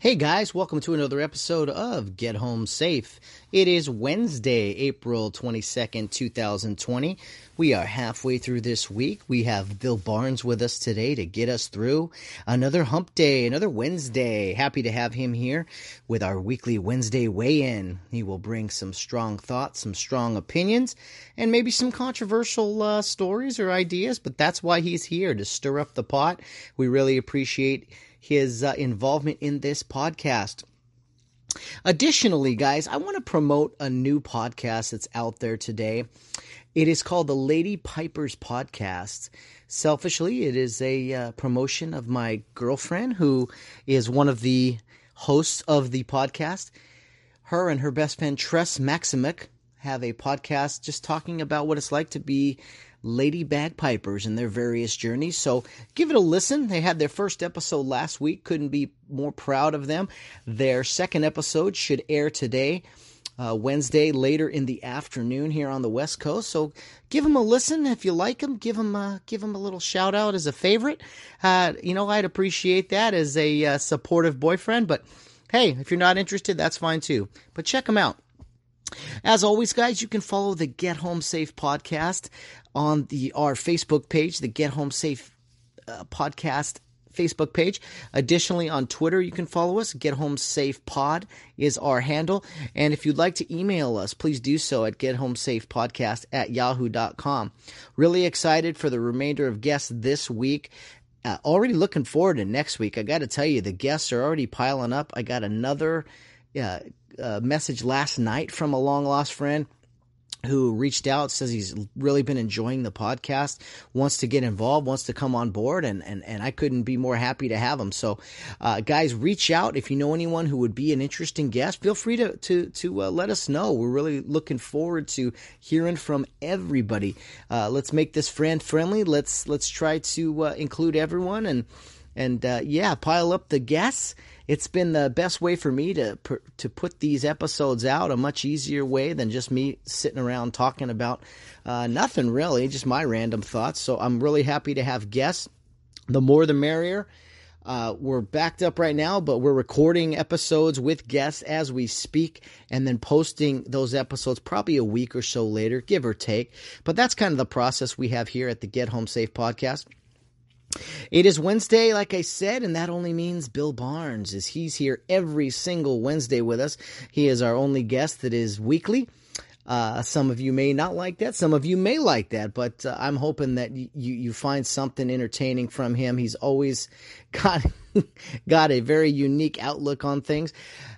Hey guys, welcome to another episode of Get Home Safe. It is Wednesday, April 22nd, 2020. We are halfway through this week. We have Bill Barnes with us today to get us through another hump day, another Wednesday. Happy to have him here with our weekly Wednesday weigh in. He will bring some strong thoughts, some strong opinions, and maybe some controversial uh, stories or ideas, but that's why he's here to stir up the pot. We really appreciate his uh, involvement in this podcast. Additionally, guys, I want to promote a new podcast that's out there today. It is called the Lady Pipers Podcast. Selfishly, it is a uh, promotion of my girlfriend, who is one of the hosts of the podcast. Her and her best friend, Tress Maximic, have a podcast just talking about what it's like to be lady bagpipers and their various journeys. So give it a listen. They had their first episode last week. Couldn't be more proud of them. Their second episode should air today. Uh, Wednesday later in the afternoon here on the West Coast. So give them a listen if you like them. Give them a, give them a little shout out as a favorite. Uh, you know, I'd appreciate that as a uh, supportive boyfriend. But hey, if you're not interested, that's fine too. But check them out. As always, guys, you can follow the Get Home Safe podcast on the our Facebook page, the Get Home Safe uh, podcast Facebook page. Additionally, on Twitter, you can follow us. Get Home Safe Pod is our handle. And if you'd like to email us, please do so at gethomesafepodcast at yahoo.com. Really excited for the remainder of guests this week. Uh, already looking forward to next week. I got to tell you, the guests are already piling up. I got another uh, uh, message last night from a long lost friend who reached out says he's really been enjoying the podcast wants to get involved wants to come on board and and, and i couldn't be more happy to have him. So uh, guys reach out if you know anyone who would be an interesting guest. Feel free to to to uh, let us know. We're really looking forward to hearing from everybody. Uh, let's make this friend friendly. Let's let's try to uh, include everyone and and uh, yeah pile up the guests it's been the best way for me to to put these episodes out. A much easier way than just me sitting around talking about uh, nothing really, just my random thoughts. So I'm really happy to have guests. The more the merrier. Uh, we're backed up right now, but we're recording episodes with guests as we speak and then posting those episodes probably a week or so later, give or take. But that's kind of the process we have here at the Get Home Safe podcast. It is Wednesday, like I said, and that only means Bill Barnes is he's here every single Wednesday with us. He is our only guest that is weekly. Uh, some of you may not like that. Some of you may like that, but uh, I'm hoping that you you find something entertaining from him. He's always got got a very unique outlook on things.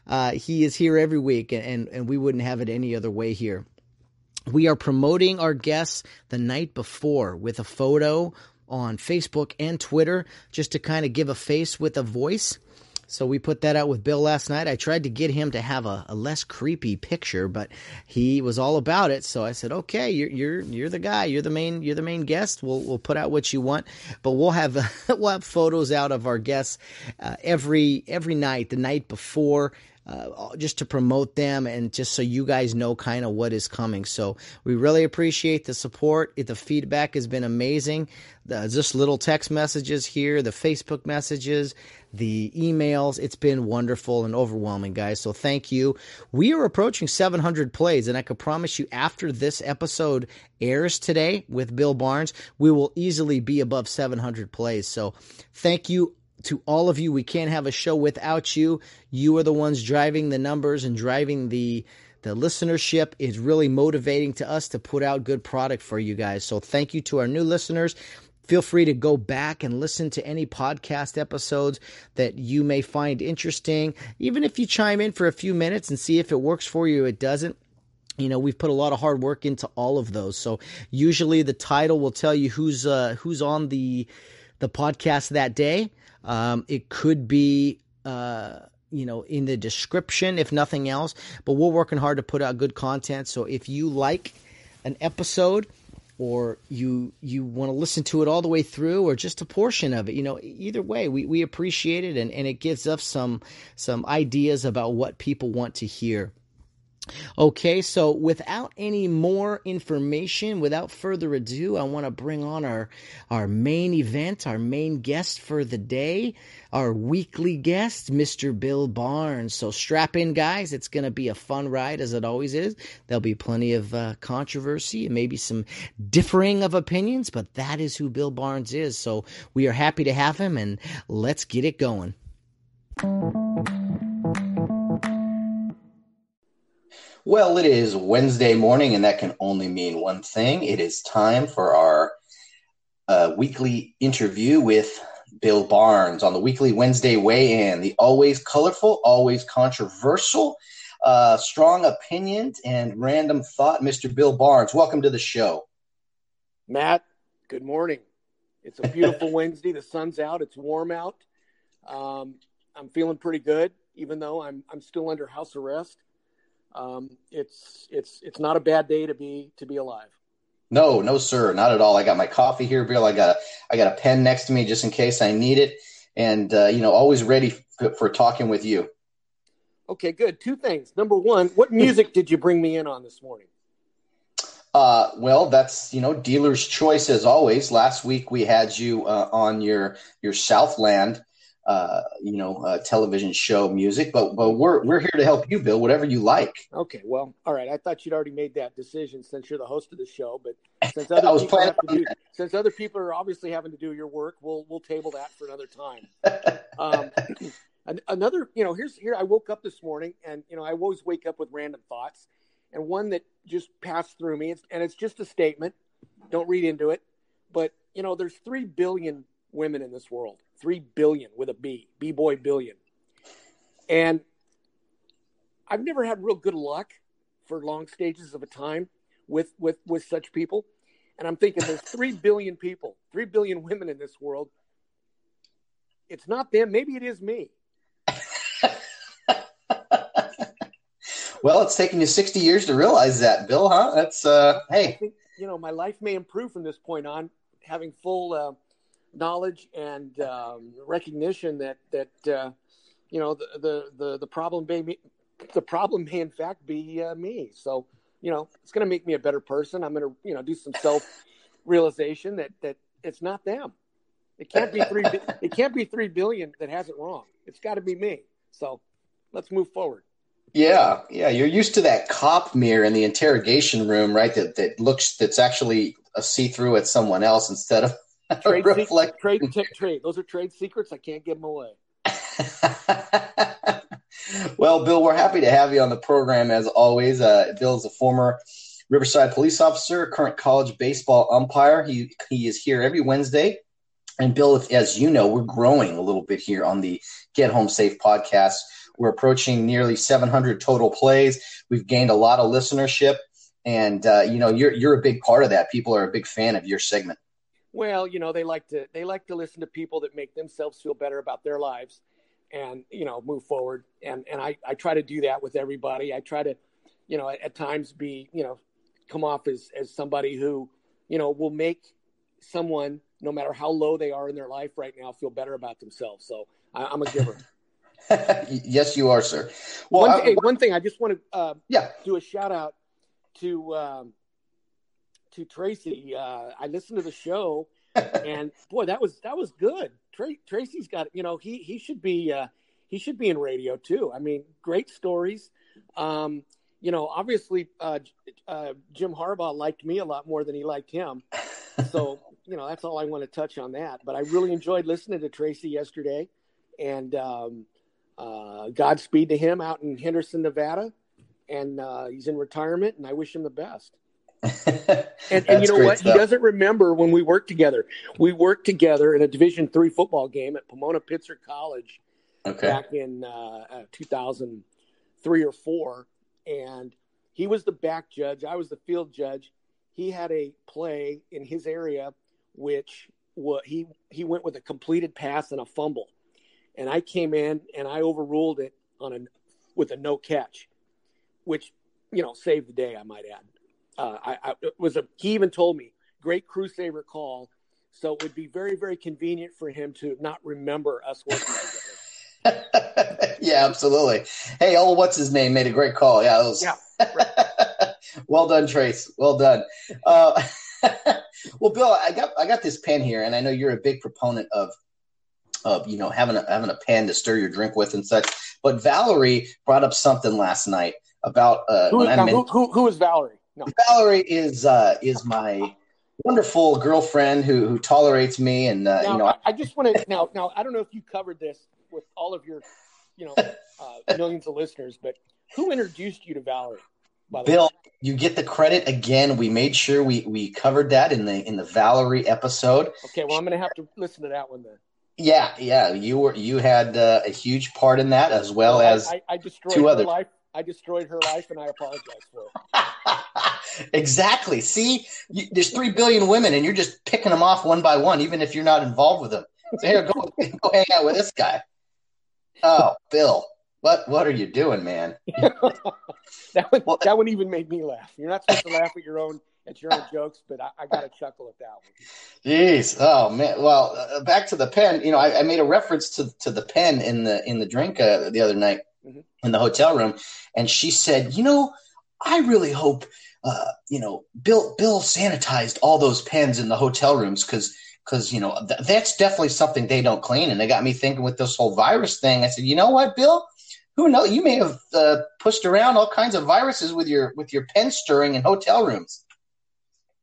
Uh, he is here every week, and, and we wouldn't have it any other way here. We are promoting our guests the night before with a photo on Facebook and Twitter just to kind of give a face with a voice. So we put that out with Bill last night. I tried to get him to have a, a, less creepy picture, but he was all about it. So I said, "Okay, you're you're you're the guy. You're the main you're the main guest. We'll we'll put out what you want, but we'll have we'll have photos out of our guests uh, every every night, the night before." Uh, just to promote them and just so you guys know kind of what is coming. So we really appreciate the support. The feedback has been amazing. The, just little text messages here, the Facebook messages, the emails. It's been wonderful and overwhelming, guys. So thank you. We are approaching 700 plays, and I can promise you after this episode airs today with Bill Barnes, we will easily be above 700 plays. So thank you to all of you. We can't have a show without you. You are the ones driving the numbers and driving the the listenership is really motivating to us to put out good product for you guys. So thank you to our new listeners. Feel free to go back and listen to any podcast episodes that you may find interesting. Even if you chime in for a few minutes and see if it works for you, it doesn't you know we've put a lot of hard work into all of those so usually the title will tell you who's uh who's on the the podcast that day um, it could be, uh, you know, in the description, if nothing else. But we're working hard to put out good content. So if you like an episode, or you you want to listen to it all the way through or just a portion of it you know either way we, we appreciate it and, and it gives us some some ideas about what people want to hear Okay, so without any more information, without further ado, I want to bring on our our main event, our main guest for the day, our weekly guest, Mr. Bill Barnes. So strap in, guys. It's going to be a fun ride, as it always is. There'll be plenty of uh, controversy and maybe some differing of opinions, but that is who Bill Barnes is. So we are happy to have him, and let's get it going. Well, it is Wednesday morning, and that can only mean one thing. It is time for our uh, weekly interview with Bill Barnes on the weekly Wednesday weigh in. The always colorful, always controversial, uh, strong opinion, and random thought, Mr. Bill Barnes. Welcome to the show. Matt, good morning. It's a beautiful Wednesday. The sun's out, it's warm out. Um, I'm feeling pretty good, even though I'm, I'm still under house arrest um, it's it's it's not a bad day to be to be alive. No, no, sir, not at all. I got my coffee here, Bill. I got a I got a pen next to me just in case I need it, and uh, you know, always ready for, for talking with you. Okay, good. Two things. Number one, what music did you bring me in on this morning? Uh, well, that's you know dealer's choice as always. Last week we had you uh, on your your Southland uh, you know, uh, television show music, but but we're we're here to help you, Bill. Whatever you like. Okay, well, all right. I thought you'd already made that decision since you're the host of the show, but since other I was people have to do, since other people are obviously having to do your work, we'll we'll table that for another time. um, another, you know, here's here. I woke up this morning, and you know, I always wake up with random thoughts, and one that just passed through me, and it's just a statement. Don't read into it, but you know, there's three billion women in this world. Three billion with a B, B boy billion. And I've never had real good luck for long stages of a time with with with such people. And I'm thinking there's three billion people, three billion women in this world. It's not them. Maybe it is me. well, it's taken you 60 years to realize that, Bill, huh? That's, uh, hey. Think, you know, my life may improve from this point on, having full uh, knowledge and um, recognition that that uh, you know the, the the the problem may the problem may in fact be uh, me. So you know it's going to make me a better person. I'm going to you know do some self realization that that it's not them. It can't be three. it can't be three billion that has it wrong. It's got to be me. So let's move forward. Yeah, yeah. You're used to that cop mirror in the interrogation room, right? That that looks that's actually a see through at someone else instead of trade, reflect- trade, t- trade. Those are trade secrets. I can't give them away. well, Bill, we're happy to have you on the program as always. Uh, Bill is a former Riverside police officer, current college baseball umpire. He he is here every Wednesday. And Bill, as you know, we're growing a little bit here on the Get Home Safe podcast. We're approaching nearly 700 total plays. We've gained a lot of listenership, and uh, you know you're you're a big part of that. People are a big fan of your segment well, you know, they like to they like to listen to people that make themselves feel better about their lives and, you know, move forward. And and I, I try to do that with everybody. I try to, you know, at, at times be, you know, come off as as somebody who, you know, will make someone, no matter how low they are in their life right now, feel better about themselves. So I, am a giver. yes, you are, sir. Well, one, I, hey, one thing I just want to uh, yeah do a shout out to um, to Tracy. Uh, I listened to the show, and boy, that was that was good. Tra- Tracy's got you know he he should be uh, he should be in radio too. I mean, great stories. Um, you know, obviously uh, uh, Jim Harbaugh liked me a lot more than he liked him. So you know that's all I want to touch on that. But I really enjoyed listening to Tracy yesterday, and um, uh, Godspeed to him out in Henderson, Nevada. And uh, he's in retirement, and I wish him the best and, and you know what? Stuff. He doesn't remember when we worked together. We worked together in a Division three football game at Pomona Pitzer College okay. back in uh, uh, 2003 or four, and he was the back judge. I was the field judge. He had a play in his area which what he he went with a completed pass and a fumble, and I came in and I overruled it on a with a no catch, which you know saved the day. I might add uh, I, I was a he even told me great crew saver call. So it would be very very convenient for him to not remember us working together. yeah, absolutely. Hey, oh, what's his name? Made a great call. Yeah, was, yeah. well done, Trace. Well done. Uh, well, Bill, I got I got this pen here, and I know you're a big proponent of of you know having a having a pen to stir your drink with and such. But Valerie brought up something last night about uh, who, now, who, who, who is Valerie? No. Valerie is uh, is my wonderful girlfriend who who tolerates me, and uh, now, you know. I, I just want to now now I don't know if you covered this with all of your you know uh, millions of listeners, but who introduced you to Valerie? Bill, you get the credit again. We made sure we we covered that in the in the Valerie episode. Okay, well I'm going to have to listen to that one then. Yeah, yeah, you were you had uh, a huge part in that as well, well as I, I, destroyed two others. Life. I destroyed her life, and I apologize for it. exactly. See, you, there's three billion women, and you're just picking them off one by one, even if you're not involved with them. So here, go go hang out with this guy. Oh, Bill. What what are you doing, man? that one that one even made me laugh. You're not supposed to laugh at your own at your own jokes, but I, I got a chuckle at that one. Jeez, oh man. Well, uh, back to the pen. You know, I, I, made a reference to to the pen in the in the drink uh, the other night mm-hmm. in the hotel room, and she said, "You know, I really hope." Uh, you know, Bill Bill sanitized all those pens in the hotel rooms because because you know th- that's definitely something they don't clean, and they got me thinking with this whole virus thing. I said, you know what, Bill, who knows? You may have uh, pushed around all kinds of viruses with your with your pen stirring in hotel rooms.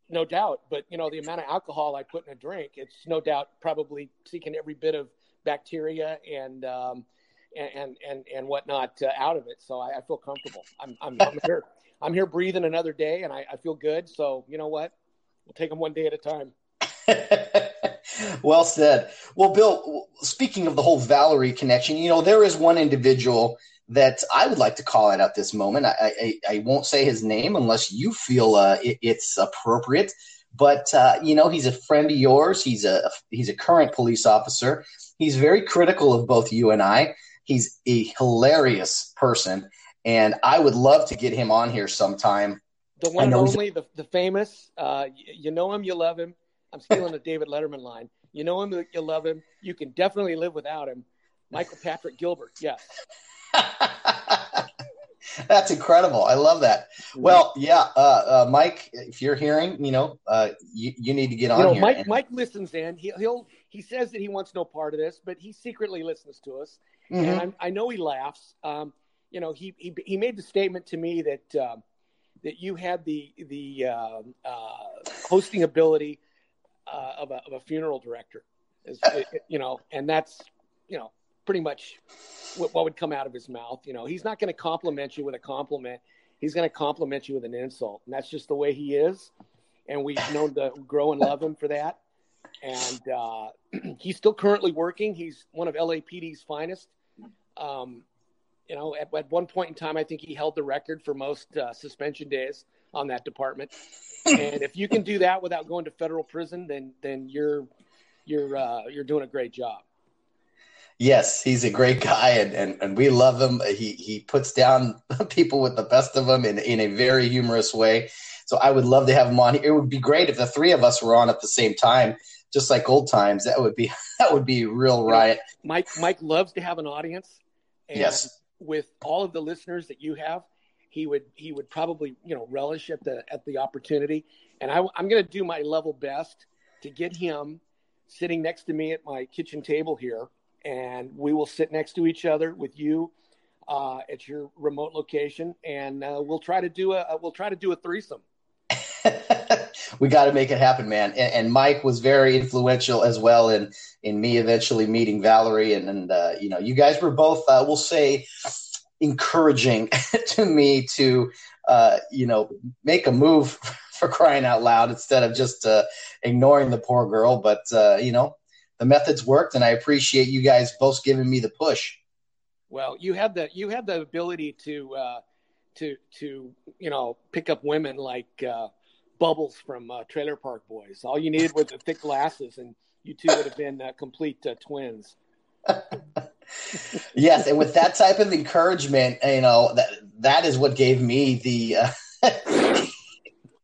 No doubt, but you know the amount of alcohol I put in a drink, it's no doubt probably seeking every bit of bacteria and um, and and and whatnot uh, out of it. So I, I feel comfortable. I'm I'm, I'm here. I'm here breathing another day, and I, I feel good. So you know what? We'll take them one day at a time. well said. Well, Bill, speaking of the whole Valerie connection, you know, there is one individual that I would like to call out at this moment. I, I, I won't say his name unless you feel uh, it, it's appropriate. But uh, you know, he's a friend of yours. He's a he's a current police officer. He's very critical of both you and I. He's a hilarious person, and I would love to get him on here sometime. The one and only, the, the famous. Uh, you know him, you love him. I'm stealing the David Letterman line. You know him, you love him. You can definitely live without him. Michael Patrick Gilbert, yes. That's incredible. I love that. Well, yeah, uh, uh, Mike, if you're hearing, you know, uh, you, you need to get on you know, here. Mike, and... Mike listens in. He, will he says that he wants no part of this, but he secretly listens to us, mm-hmm. and I'm, i know he laughs. Um, you know, he, he he made the statement to me that um, that you had the the um, uh, hosting ability uh, of, a, of a funeral director, is, you know, and that's, you know, pretty much what, what would come out of his mouth. You know, he's not going to compliment you with a compliment. He's going to compliment you with an insult. And that's just the way he is. And we've known to grow and love him for that. And uh, he's still currently working. He's one of LAPD's finest. Um, you know, at, at, one point in time, I think he held the record for most uh, suspension days on that department and if you can do that without going to federal prison, then then you're you're uh, you're doing a great job. Yes, he's a great guy, and, and, and we love him. He he puts down people with the best of them in in a very humorous way. So I would love to have him on. It would be great if the three of us were on at the same time, just like old times. That would be that would be real riot. Mike Mike loves to have an audience. And yes. With all of the listeners that you have, he would he would probably you know relish at the at the opportunity. And I, I'm going to do my level best to get him sitting next to me at my kitchen table here, and we will sit next to each other with you uh, at your remote location, and uh, we'll try to do a we'll try to do a threesome. we got to make it happen, man. And, and, Mike was very influential as well in in me eventually meeting Valerie, and and uh, you know, you guys were both, uh, we'll say, encouraging to me to uh, you know make a move for crying out loud instead of just uh, ignoring the poor girl. But uh, you know the methods worked, and I appreciate you guys both giving me the push. Well, you had the you had the ability to uh, to to you know pick up women like uh, Bubbles from uh, Trailer Park Boys. All you needed was the thick glasses, and you two would have been complete twins. yes, and with that type of encouragement, you know that that is what gave me the uh,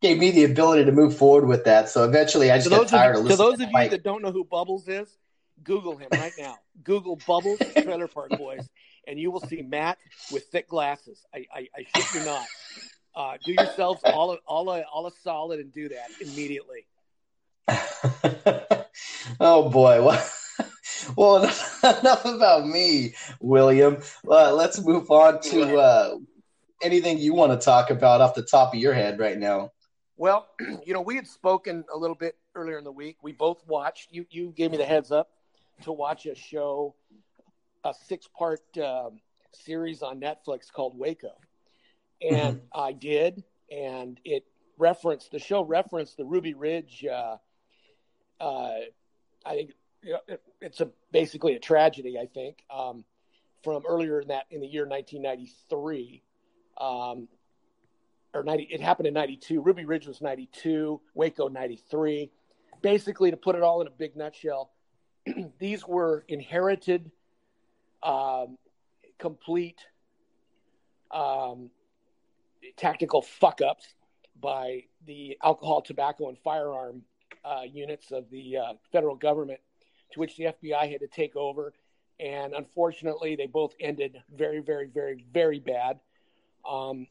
gave me the ability to move forward with that. So eventually, I just got tired of, listening. To those of you that don't know who Bubbles is, Google him right now. Google Bubbles Trailer Park Boys, and you will see Matt with thick glasses. I, I, I shit you not. Uh, do yourselves all a, all a, all a solid and do that immediately. oh boy. Well, well, enough about me, William. Uh, let's move on to uh, anything you want to talk about off the top of your head right now. Well, you know, we had spoken a little bit earlier in the week. We both watched. You you gave me the heads up to watch a show, a six part um, series on Netflix called Waco, and mm-hmm. I did, and it referenced the show referenced the Ruby Ridge. Uh, uh, I think you know, it, it's a basically a tragedy. I think um, from earlier in that in the year 1993. Um, or 90, it happened in 92. Ruby Ridge was 92, Waco 93. Basically, to put it all in a big nutshell, these were inherited, um, complete um, tactical fuck ups by the alcohol, tobacco, and firearm uh, units of the uh, federal government, to which the FBI had to take over. And unfortunately, they both ended very, very, very, very bad. Um,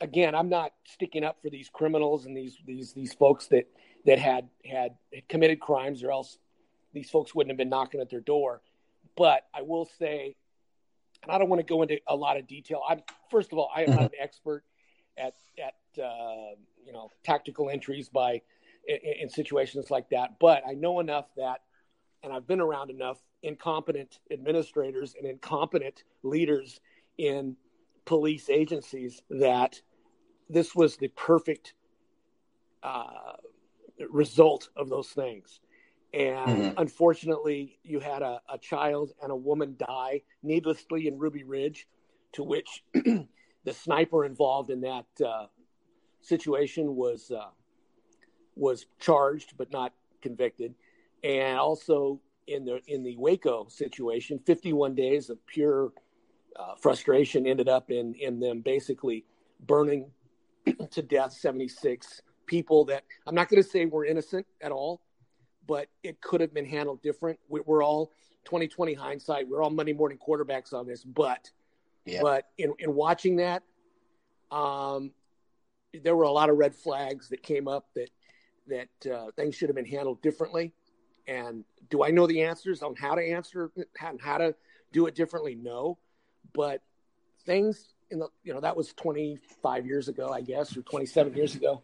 again, I'm not sticking up for these criminals and these these these folks that that had had, had committed crimes, or else these folks wouldn't have been knocking at their door. But I will say, and I don't want to go into a lot of detail. I'm first of all, I am not an expert at at uh, you know tactical entries by in, in situations like that, but I know enough that, and I've been around enough incompetent administrators and incompetent leaders in police agencies that this was the perfect uh, result of those things. And mm-hmm. unfortunately, you had a, a, child and a woman die needlessly in Ruby Ridge, to which the sniper involved in that uh, situation was uh, was charged but not convicted. And also in the in the Waco situation, 51 days of pure uh, frustration ended up in in them basically burning to death 76 people that I'm not going to say were innocent at all, but it could have been handled different. We're all 2020 hindsight. We're all Monday morning quarterbacks on this, but yeah. but in, in watching that, um, there were a lot of red flags that came up that that uh, things should have been handled differently. And do I know the answers on how to answer how, how to do it differently? No, but things in the you know that was 25 years ago, I guess, or 27 years ago.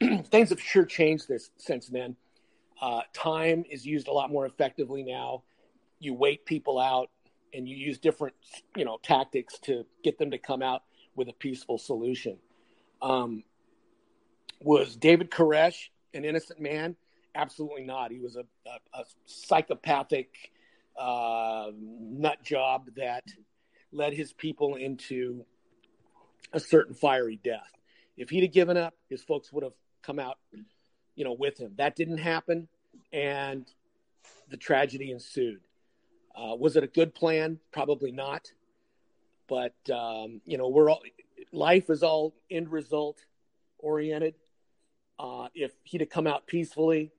Things have sure changed this since then. Uh, time is used a lot more effectively now. You wait people out, and you use different you know tactics to get them to come out with a peaceful solution. Um, was David Koresh an innocent man? Absolutely not. He was a, a, a psychopathic uh, nut job that led his people into a certain fiery death. If he'd have given up, his folks would have come out, you know, with him. That didn't happen, and the tragedy ensued. Uh, was it a good plan? Probably not. But um, you know, we're all life is all end result oriented. Uh, if he'd have come out peacefully,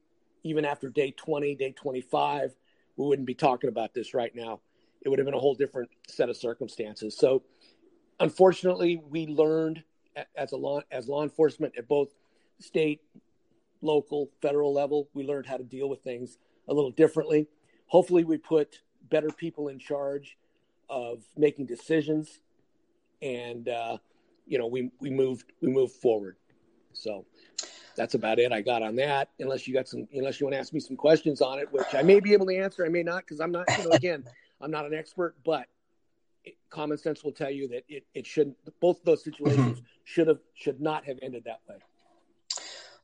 even after day 20, day 25, we wouldn't be talking about this right now. It would have been a whole different set of circumstances. So unfortunately, we learned as a law as law enforcement at both state, local, federal level, we learned how to deal with things a little differently. Hopefully, we put better people in charge of making decisions, and uh, you know, we we moved we moved forward. So that's about it I got on that. Unless you got some, unless you want to ask me some questions on it, which I may be able to answer, I may not, because I'm not. You know, again, I'm not an expert, but common sense will tell you that it, it shouldn't both those situations mm-hmm. should have should not have ended that way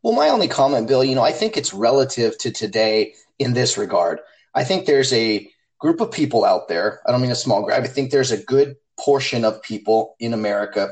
well my only comment bill you know i think it's relative to today in this regard i think there's a group of people out there i don't mean a small group i think there's a good portion of people in america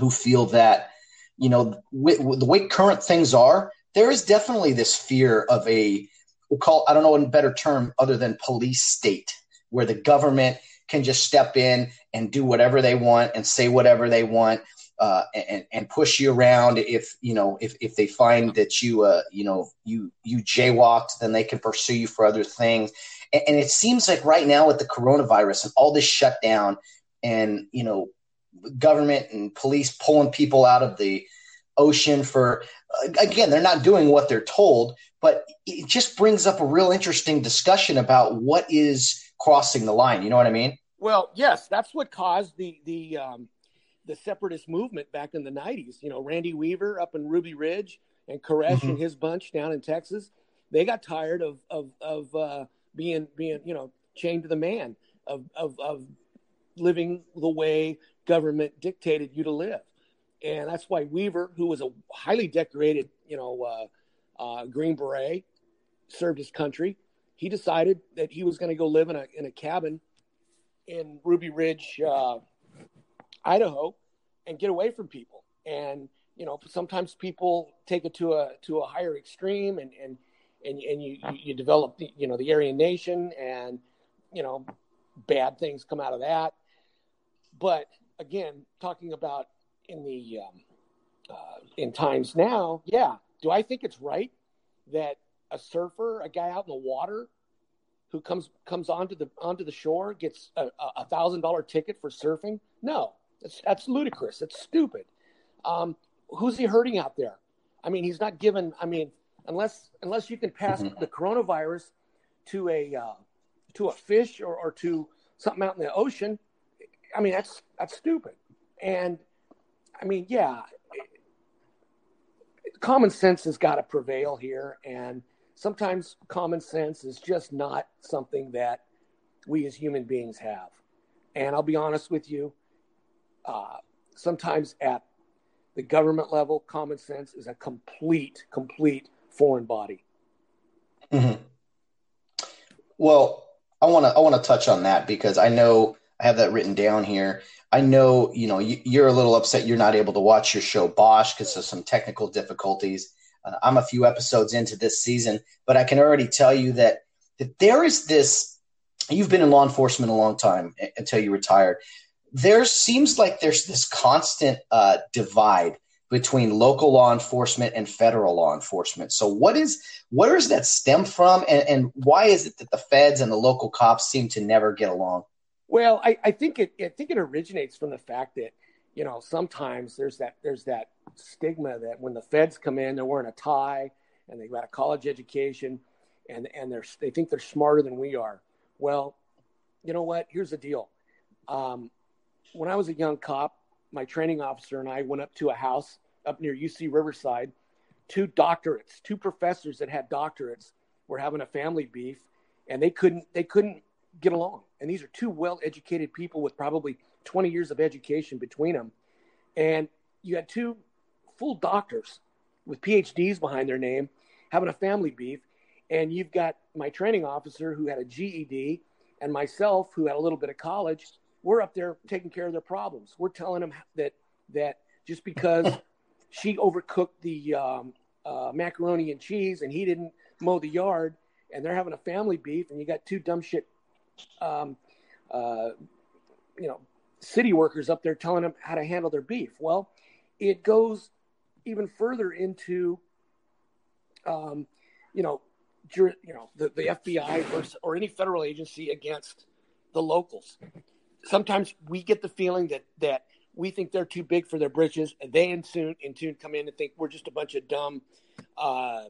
who feel that you know with, with the way current things are there is definitely this fear of a we'll call i don't know a better term other than police state where the government can just step in and do whatever they want and say whatever they want uh, and and push you around if you know if if they find that you uh you know you you jaywalked then they can pursue you for other things and, and it seems like right now with the coronavirus and all this shutdown and you know government and police pulling people out of the ocean for again they're not doing what they're told but it just brings up a real interesting discussion about what is crossing the line. You know what i mean? Well yes that's what caused the the um, the separatist movement back in the 90s you know randy weaver up in ruby ridge and koresh mm-hmm. and his bunch down in texas they got tired of of of uh, being being you know chained to the man of of of living the way government dictated you to live and that's why Weaver, who was a highly decorated, you know, uh, uh, Green Beret, served his country. He decided that he was going to go live in a in a cabin in Ruby Ridge, uh, Idaho, and get away from people. And you know, sometimes people take it to a to a higher extreme, and and and, and you you develop the, you know the Aryan Nation, and you know, bad things come out of that. But again, talking about in the um, uh, in times now, yeah. Do I think it's right that a surfer, a guy out in the water, who comes comes onto the onto the shore gets a, a thousand dollar ticket for surfing? No, that's that's ludicrous. That's stupid. Um, who's he hurting out there? I mean, he's not given. I mean, unless unless you can pass mm-hmm. the coronavirus to a uh, to a fish or, or to something out in the ocean, I mean that's that's stupid. And I mean, yeah, common sense has got to prevail here, and sometimes common sense is just not something that we as human beings have. And I'll be honest with you, uh, sometimes at the government level, common sense is a complete, complete foreign body. Mm-hmm. Well, I want to I want to touch on that because I know I have that written down here. I know, you know, you, are a little upset you're not able to watch your show Bosch because of some technical difficulties. Uh, I'm a few episodes into this season, but I can already tell you that that there is this. You've been in law enforcement a long time until you retired. There seems like there's this constant uh, divide between local law enforcement and federal law enforcement. So, what is where does that stem from, and, and why is it that the feds and the local cops seem to never get along? Well, I, I think it I think it originates from the fact that you know sometimes there's that there's that stigma that when the feds come in, they're wearing a tie and they've got a college education, and and they're they think they're smarter than we are. Well, you know what? Here's the deal. Um, when I was a young cop, my training officer and I went up to a house up near UC Riverside. Two doctorates, two professors that had doctorates, were having a family beef, and they couldn't they couldn't get along. And these are two well educated people with probably 20 years of education between them. And you had two full doctors with PhDs behind their name having a family beef. And you've got my training officer who had a GED and myself who had a little bit of college. We're up there taking care of their problems. We're telling them that that just because she overcooked the um, uh, macaroni and cheese and he didn't mow the yard and they're having a family beef and you got two dumb shit um, uh, you know, city workers up there telling them how to handle their beef. Well, it goes even further into, um, you know, you know, the, the FBI versus, or any federal agency against the locals. Sometimes we get the feeling that that we think they're too big for their britches, and they in tune in tune come in and think we're just a bunch of dumb uh,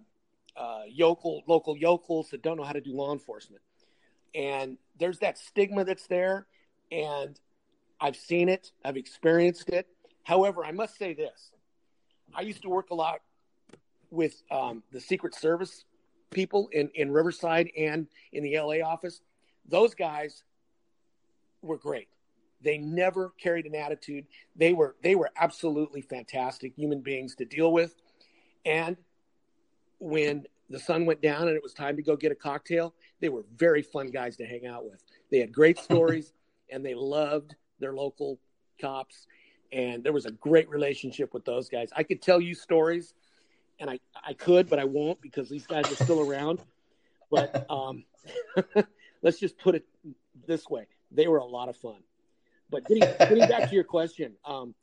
uh, yokel local yokels that don't know how to do law enforcement. And there's that stigma that's there and i've seen it. I've experienced it. However i must say this. I used to work a lot with um, the secret service people in, in riverside and in the la office. Those guys were great they never carried an attitude they were they were absolutely fantastic human beings to deal with and when the sun went down and it was time to go get a cocktail they were very fun guys to hang out with. They had great stories and they loved their local cops. And there was a great relationship with those guys. I could tell you stories and I, I could, but I won't because these guys are still around. But um, let's just put it this way they were a lot of fun. But getting, getting back to your question, um,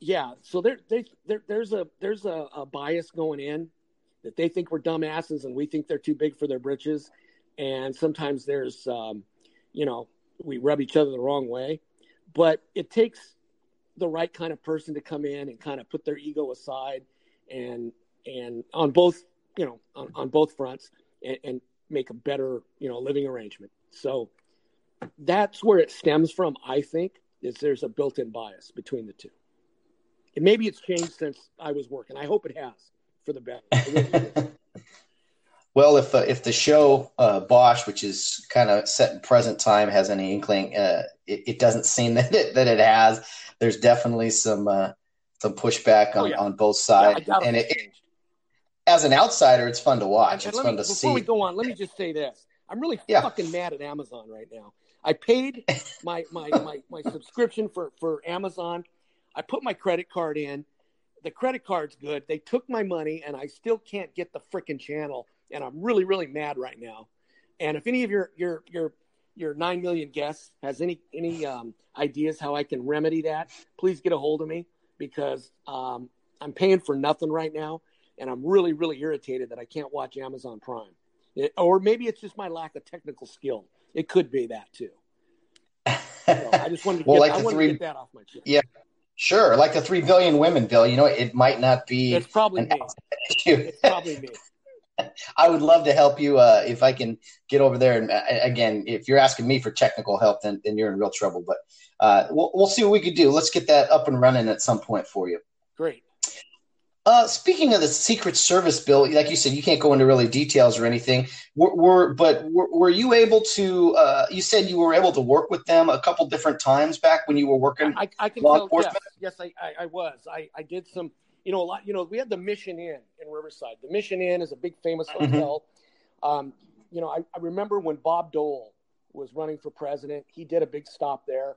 yeah, so there, they, there, there's a there's a, a bias going in that they think we're dumbasses and we think they're too big for their britches. And sometimes there's um, you know we rub each other the wrong way. But it takes the right kind of person to come in and kind of put their ego aside and and on both you know on, on both fronts and, and make a better you know living arrangement. So that's where it stems from i think is there's a built-in bias between the two. And maybe it's changed since i was working. I hope it has for the better. Well if uh, if the show uh, bosch which is kind of set in present time has any inkling uh, it, it, doesn't seem that it, that it has there's definitely some uh, some pushback on, oh, yeah. on both sides. yeah, and it, it, as an outsider it's fun to watch and, and it's fun me, to before see. before we go on let me just say this. I'm really yeah. fucking mad at amazon right now I paid my, my, my, my subscription for, for Amazon. I put my credit card in. The credit card's good. They took my money and I still can't get the freaking channel. And I'm really, really mad right now. And if any of your, your, your, your 9 million guests has any, any um, ideas how I can remedy that, please get a hold of me because um, I'm paying for nothing right now. And I'm really, really irritated that I can't watch Amazon Prime. It, or maybe it's just my lack of technical skill. It could be that too. So I just wanted to, well, get, like the three, that off my chest. Yeah, sure. Like the three billion women, Bill. You know, it might not be. It's probably me. It's probably me. I would love to help you uh, if I can get over there. And uh, again, if you're asking me for technical help, then, then you're in real trouble. But uh, we'll, we'll see what we could do. Let's get that up and running at some point for you. Great. Uh, speaking of the Secret Service bill, like you said, you can't go into really details or anything. Were, were but were, were, you able to? Uh, you said you were able to work with them a couple different times back when you were working. I, I can law tell. Enforcement? Yes, yes I, I, I, was. I, I did some. You know, a lot. You know, we had the Mission Inn in Riverside. The Mission Inn is a big famous mm-hmm. hotel. Mm-hmm. Um, you know, I, I remember when Bob Dole was running for president. He did a big stop there,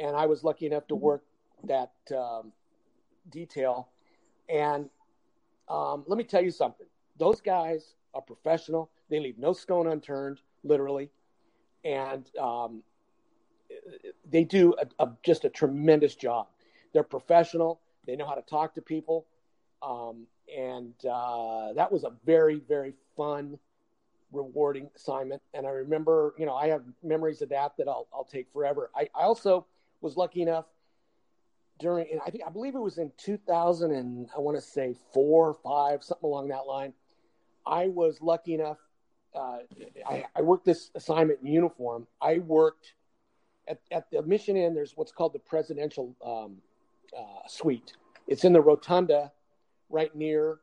and I was lucky enough to work that um, detail and um, let me tell you something those guys are professional, they leave no stone unturned, literally. And um, they do a, a, just a tremendous job. They're professional, they know how to talk to people. Um, and uh, that was a very, very fun, rewarding assignment. And I remember, you know, I have memories of that that I'll, I'll take forever. I, I also was lucky enough during, I think I believe it was in 2000 and I want to say four or five, something along that line. I was lucky enough. Uh, I, I, worked this assignment in uniform. I worked at, at the Mission Inn. There's what's called the Presidential um, uh, Suite. It's in the rotunda, right near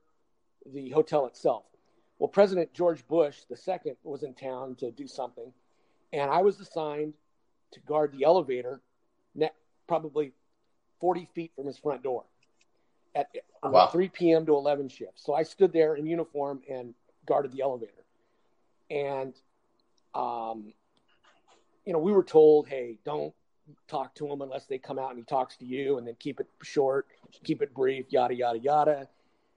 the hotel itself. Well, President George Bush the second was in town to do something, and I was assigned to guard the elevator, probably 40 feet from his front door at wow. 3 p.m. to 11 shifts. So I stood there in uniform and guarded the elevator. And, um, you know, we were told, hey, don't talk to him unless they come out and he talks to you, and then keep it short, keep it brief, yada, yada, yada.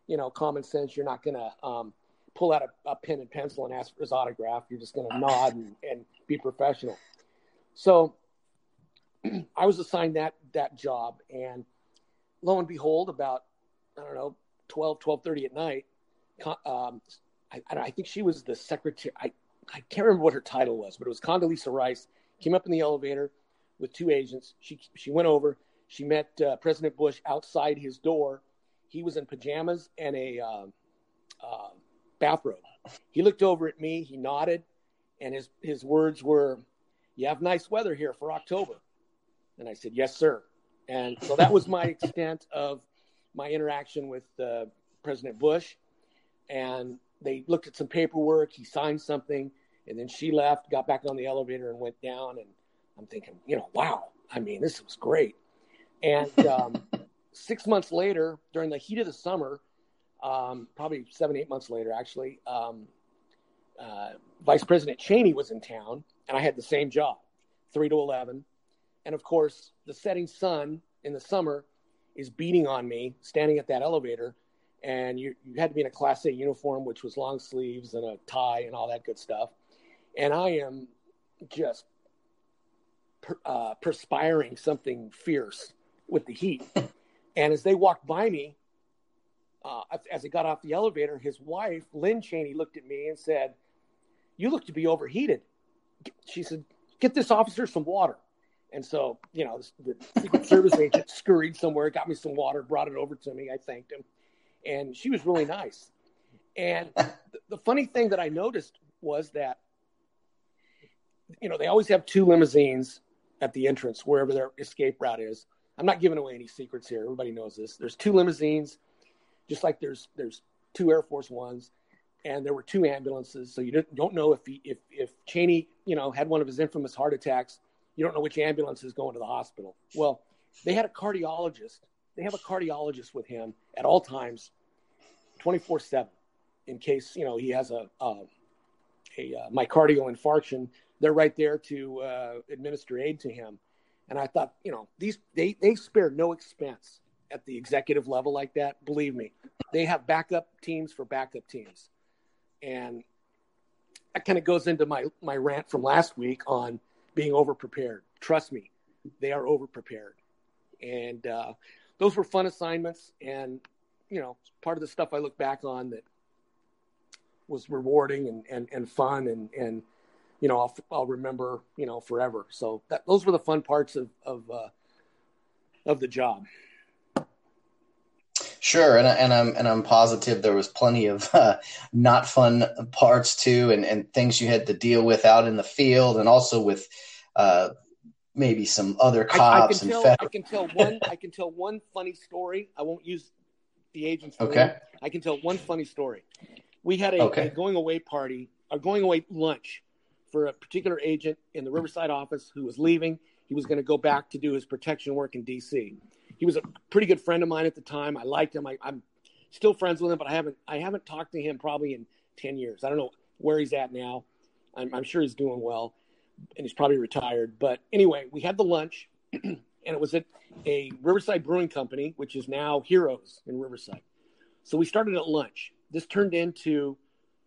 You know, common sense, you're not going to um, pull out a, a, pen and pencil and ask for his autograph. You're just going to nod and, and be professional. So I was assigned that that job, and lo and behold, about I don't know 12, 12.30 at night, um, I, I, think she was the secretary. I, I can't remember what her title was, but it was Condoleezza Rice. Came up in the elevator with two agents. She she went over. She met uh, President Bush outside his door. He was in pajamas and a uh, uh, bathrobe. He looked over at me. He nodded, and his his words were, "You have nice weather here for October." And I said, Yes, sir. And so that was my extent of my interaction with uh, President Bush. And they looked at some paperwork. He signed something. And then she left, got back on the elevator, and went down. And I'm thinking, you know, wow. I mean, this was great. And um, six months later, during the heat of the summer, um, probably seven, eight months later, actually, um, uh, Vice President Cheney was in town, and I had the same job, three to eleven. And of course, the setting sun in the summer is beating on me standing at that elevator. And you, you had to be in a Class A uniform, which was long sleeves and a tie and all that good stuff. And I am just per, uh, perspiring something fierce with the heat. and as they walked by me, uh, as I got off the elevator, his wife, Lynne Cheney, looked at me and said, You look to be overheated. She said, Get this officer some water And so, you know, the Secret Service agent scurried somewhere, got me some water, brought it over to me. I thanked him. And she was really nice. And the funny thing that I noticed was that, you know, they always have two limousines at the entrance, wherever their escape route is. I'm not giving away any secrets here. Everybody knows this. There's two limousines, just like there's there's two Air Force Ones, and there were two ambulances. So you don't know if he, if if Cheney, you know, had one of his infamous heart attacks. You don't know which ambulance is going to the hospital. Well, they had a cardiologist. They have a cardiologist with him at all times, 24 seven in case you know he has a a, a uh, myocardial infarction. They're right there to uh, administer aid to him. And I thought, you know, these they they spare no expense at the executive level like that. Believe me, they have backup teams for backup teams, and that kind of goes into my my rant from last week on being over prepared. Trust me, they are over prepared, and uh, those were fun assignments. And you know, part of the stuff I look back on that was rewarding and, and, and fun and, and, you know, I'll, I'll remember, you know, forever. So that, those were the fun parts of, of, uh, of the job. Sure, and and I'm and I'm positive there was plenty of uh, not fun parts too, and, and things you had to deal with out in the field, and also with uh, maybe some other cops I, I and. Tell, I can tell one. I can tell one funny story. I won't use the agent's name. Okay. I can tell one funny story. We had a, okay. a going away party, a going away lunch for a particular agent in the Riverside office who was leaving. He was going to go back to do his protection work in D.C. He was a pretty good friend of mine at the time. I liked him. I, am still friends with him, but I haven't I haven't talked to him probably in ten years. I don't know where he's at now. I'm, I'm sure he's doing well, and he's probably retired. But anyway, we had the lunch, and it was at a Riverside Brewing Company, which is now Heroes in Riverside. So we started at lunch this turned into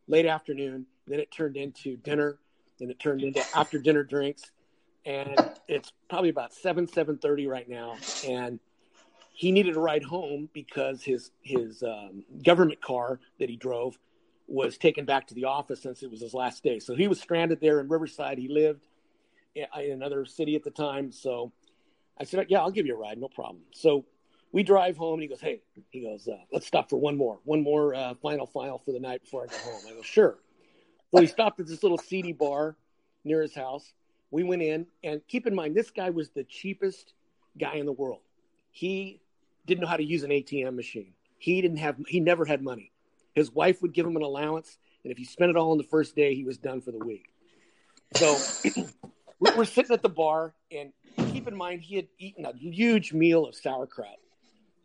late afternoon, then it turned into dinner, then it turned into after dinner drinks, and it's probably about seven seven thirty right now, and he needed a ride home because his his um, government car that he drove was taken back to the office since it was his last day. So he was stranded there in Riverside. He lived in another city at the time. So I said, "Yeah, I'll give you a ride, no problem." So we drive home and he goes, Hey, he goes, uh, let's stop for one more, one more uh, final file for the night before I go home. I go, Sure. So he stopped at this little seedy bar near his house. We went in, and keep in mind, this guy was the cheapest guy in the world. He didn't know how to use an ATM machine. He didn't have, he never had money. His wife would give him an allowance, and if he spent it all on the first day, he was done for the week. So we're sitting at the bar, and keep in mind, he had eaten a huge meal of sauerkraut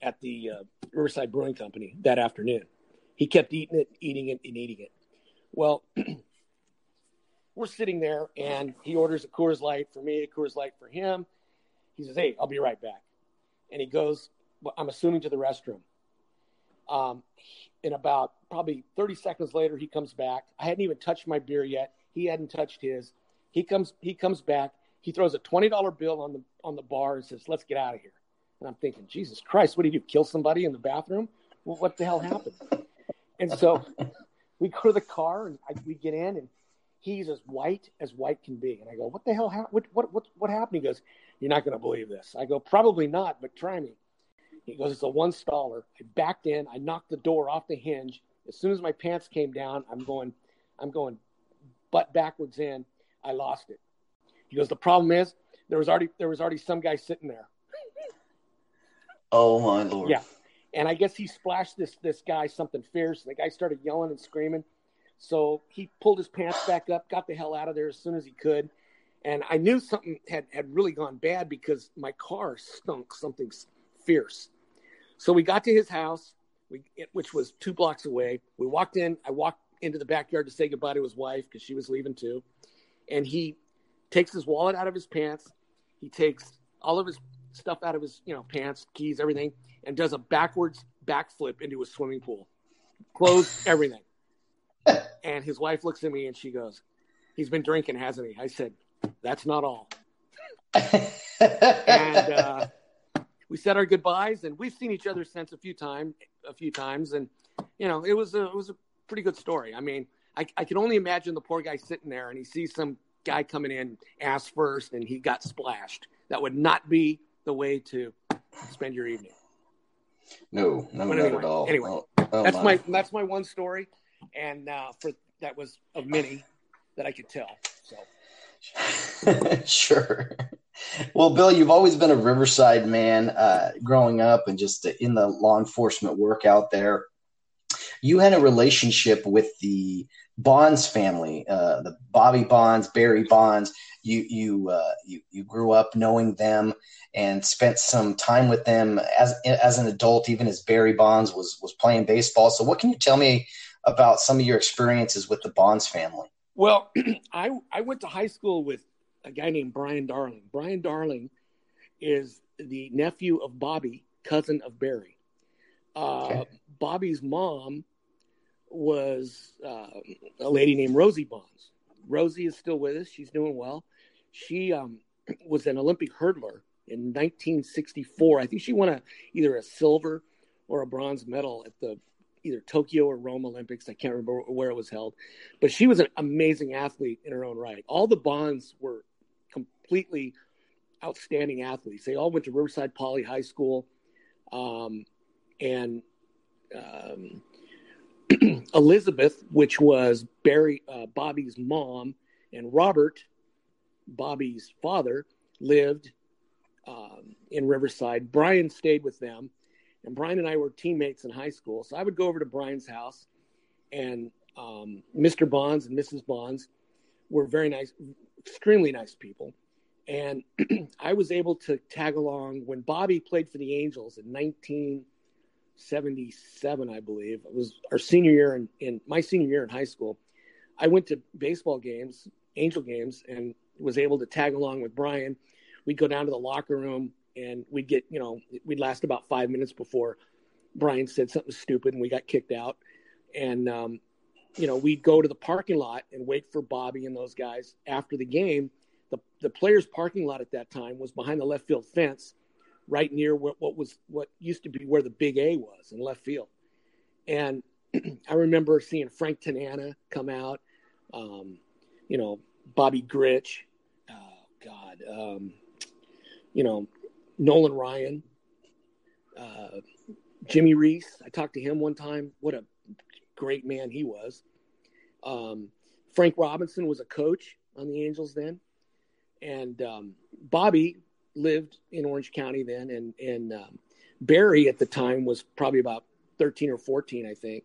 at the uh, Riverside Brewing Company that afternoon. He kept eating it, eating it, and eating it. Well, we're sitting there, and he orders a Coors Light for me, a Coors Light for him. He says, "Hey, I'll be right back," and he goes. I'm assuming to the restroom. Um, in about probably 30 seconds later, he comes back. I hadn't even touched my beer yet. He hadn't touched his. He comes. He comes back. He throws a twenty dollar bill on the on the bar and says, "Let's get out of here." And I'm thinking, Jesus Christ, what did you kill somebody in the bathroom? Well, what the hell happened? And so we go to the car and I, we get in and he's as white as white can be. And I go, what the hell? Ha- what, what, what, what happened? He goes, you're not going to believe this. I go, probably not, but try me. He goes, it's a one staller. I backed in. I knocked the door off the hinge. As soon as my pants came down, I'm going, I'm going butt backwards in. I lost it. He goes, the problem is there was already, there was already some guy sitting there. Oh my lord! Yeah, and I guess he splashed this this guy something fierce. The guy started yelling and screaming, so he pulled his pants back up, got the hell out of there as soon as he could. And I knew something had had really gone bad because my car stunk something fierce. So we got to his house, we, which was two blocks away. We walked in. I walked into the backyard to say goodbye to his wife because she was leaving too. And he takes his wallet out of his pants. He takes all of his stuff out of his, you know, pants, keys, everything, and does a backwards backflip into a swimming pool, clothes, everything. And his wife looks at me and she goes, "He's been drinking, hasn't he?" I said, "That's not all." and uh, we said our goodbyes, and we've seen each other since a few times, a few times, and you know, it was a it was a pretty good story. I mean, I, I can only imagine the poor guy sitting there and he sees some guy coming in ass first, and he got splashed that would not be the way to spend your evening. No, no, not anyway, at all. Anyway, oh, oh that's my. my that's my one story, and uh, for that was of many that I could tell. So sure. Well, Bill, you've always been a Riverside man uh, growing up and just in the law enforcement work out there. You had a relationship with the Bonds family, uh, the Bobby Bonds, Barry Bonds. You you uh, you you grew up knowing them and spent some time with them as as an adult, even as Barry Bonds was was playing baseball. So, what can you tell me about some of your experiences with the Bonds family? Well, I I went to high school with a guy named Brian Darling. Brian Darling is the nephew of Bobby, cousin of Barry. Uh, okay. Bobby's mom was uh, a lady named Rosie Bonds. Rosie is still with us. She's doing well. She um, was an Olympic hurdler in 1964. I think she won a either a silver or a bronze medal at the either Tokyo or Rome Olympics. I can't remember where it was held, but she was an amazing athlete in her own right. All the Bonds were completely outstanding athletes. They all went to Riverside Poly High School, um, and um, Elizabeth, which was Barry uh, Bobby's mom, and Robert, Bobby's father, lived um, in Riverside. Brian stayed with them, and Brian and I were teammates in high school. So I would go over to Brian's house, and um, Mr. Bonds and Mrs. Bonds were very nice, extremely nice people. And I was able to tag along when Bobby played for the Angels in 1977, I believe. It was our senior year in, in my senior year in high school. I went to baseball games, Angel games, and was able to tag along with Brian. We'd go down to the locker room and we'd get, you know, we'd last about five minutes before Brian said something stupid and we got kicked out. And, um, you know, we'd go to the parking lot and wait for Bobby and those guys after the game the the players' parking lot at that time was behind the left field fence, right near what, what was what used to be where the Big A was in left field. And I remember seeing Frank Tanana come out, um, you know, Bobby Grich, oh God, um, you know, Nolan Ryan, uh, Jimmy Reese. I talked to him one time. What a great man he was. Um, Frank Robinson was a coach on the Angels then and um, Bobby lived in Orange County then, and and um, Barry at the time was probably about thirteen or fourteen, I think,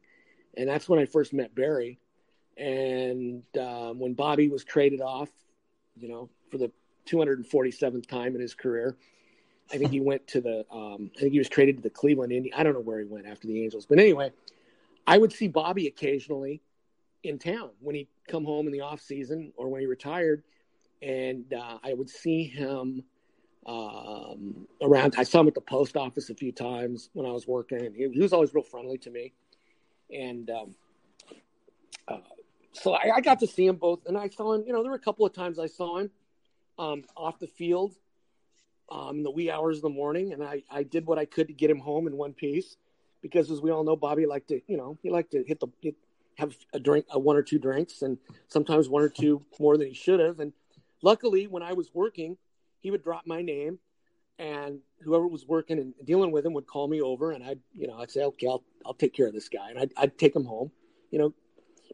and that's when I first met Barry. And um, when Bobby was traded off, you know, for the 247th time in his career, I think he went to the. Um, I think he was traded to the Cleveland Indians. I don't know where he went after the Angels, but anyway, I would see Bobby occasionally in town when he'd come home in the off season or when he retired and uh, I would see him um, around. I saw him at the post office a few times when I was working, he, he was always real friendly to me. And um, uh, so I, I, got to see him both, and I saw him. You know, there were a couple of times I saw him um, off the field um, in the wee hours of the morning, and I, I did what I could to get him home in one piece because, as we all know, Bobby liked to, you know, he liked to hit the hit, have a drink, a one or two drinks, and sometimes one or two more than he should have, and Luckily, when I was working, he would drop my name, and whoever was working and dealing with him would call me over, and I'd, you know, I'd say, okay, I'll, I'll take care of this guy, and I'd, I'd take him home. You know,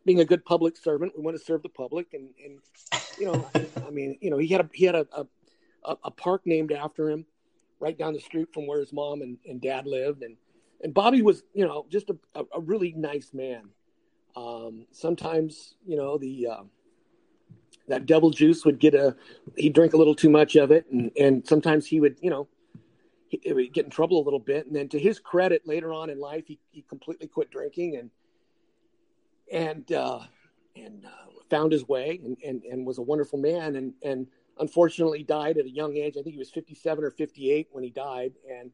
being a good public servant, we want to serve the public, and, and you know, I mean, you know, he had a he had a, a, a park named after him, right down the street from where his mom and, and dad lived, and and Bobby was, you know, just a, a, really nice man. Um, sometimes, you know, the uh, that double juice would get a he'd drink a little too much of it. And, and sometimes he would you know he, would get in trouble a little bit. And then to his credit later on in life he, he completely quit drinking and and uh, and uh, found his way and, and and was a wonderful man. And and unfortunately died at a young age. I think he was 57 or 58 when he died. And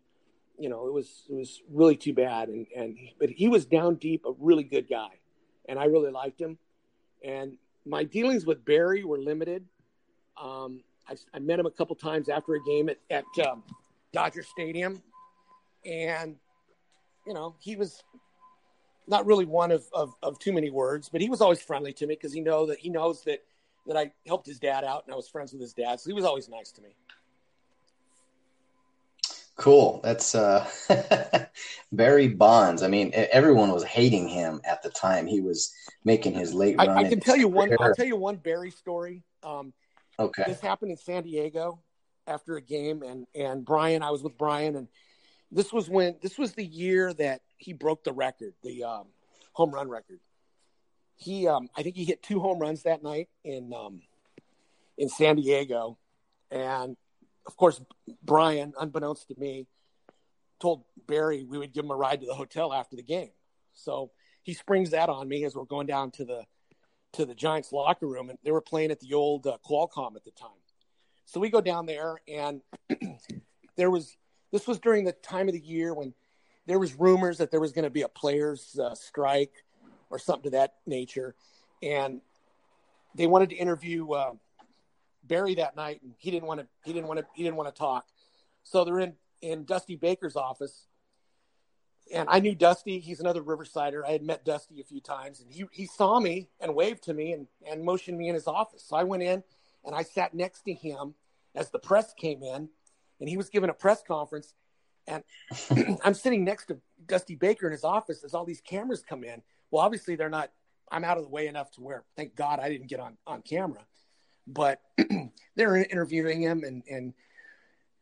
you know it was it was really too bad. And and but he was down deep a really good guy. And i really liked him. And my dealings with Barry were limited. Um, I, I, met him a couple times after a game at, at um, Dodger Stadium, and you know he was not really one of, of, of too many words, but he was always friendly to me because he know that he knows that that I helped his dad out and I was friends with his dad, so he was always nice to me. Cool. That's uh, Barry Bonds. I mean, everyone was hating him at the time. He was making his late run. I, I can tell you one. I'll tell you one Barry story. Um, okay. This happened in San Diego after a game, and and Brian, I was with Brian, and this was when this was the year that he broke the record, the um, home run record. He, um, I think he hit two home runs that night in um, in San Diego, and of course, Brian, unbeknownst to me, told Barry we would give him a ride to the hotel after the game. So he springs that on me as we're going down to the to the Giants locker room, and they were playing at the old uh, Qualcomm at the time. So we go down there, and there was this was during the time of the year when there was rumors that there was going to be a players' uh, strike or something to that nature, and they wanted to interview uh, Barry that night, and he didn't want to. He didn't want to. He didn't want to talk. So they're in in Dusty Baker's office, and I knew Dusty. He's another Riversider. I had met Dusty a few times, and he he saw me and waved to me and and motioned me in his office. So I went in and I sat next to him as the press came in, and he was giving a press conference, and I'm sitting next to Dusty Baker in his office as all these cameras come in. Well, obviously they're not. I'm out of the way enough to where, thank God, I didn't get on on camera but they're interviewing him and and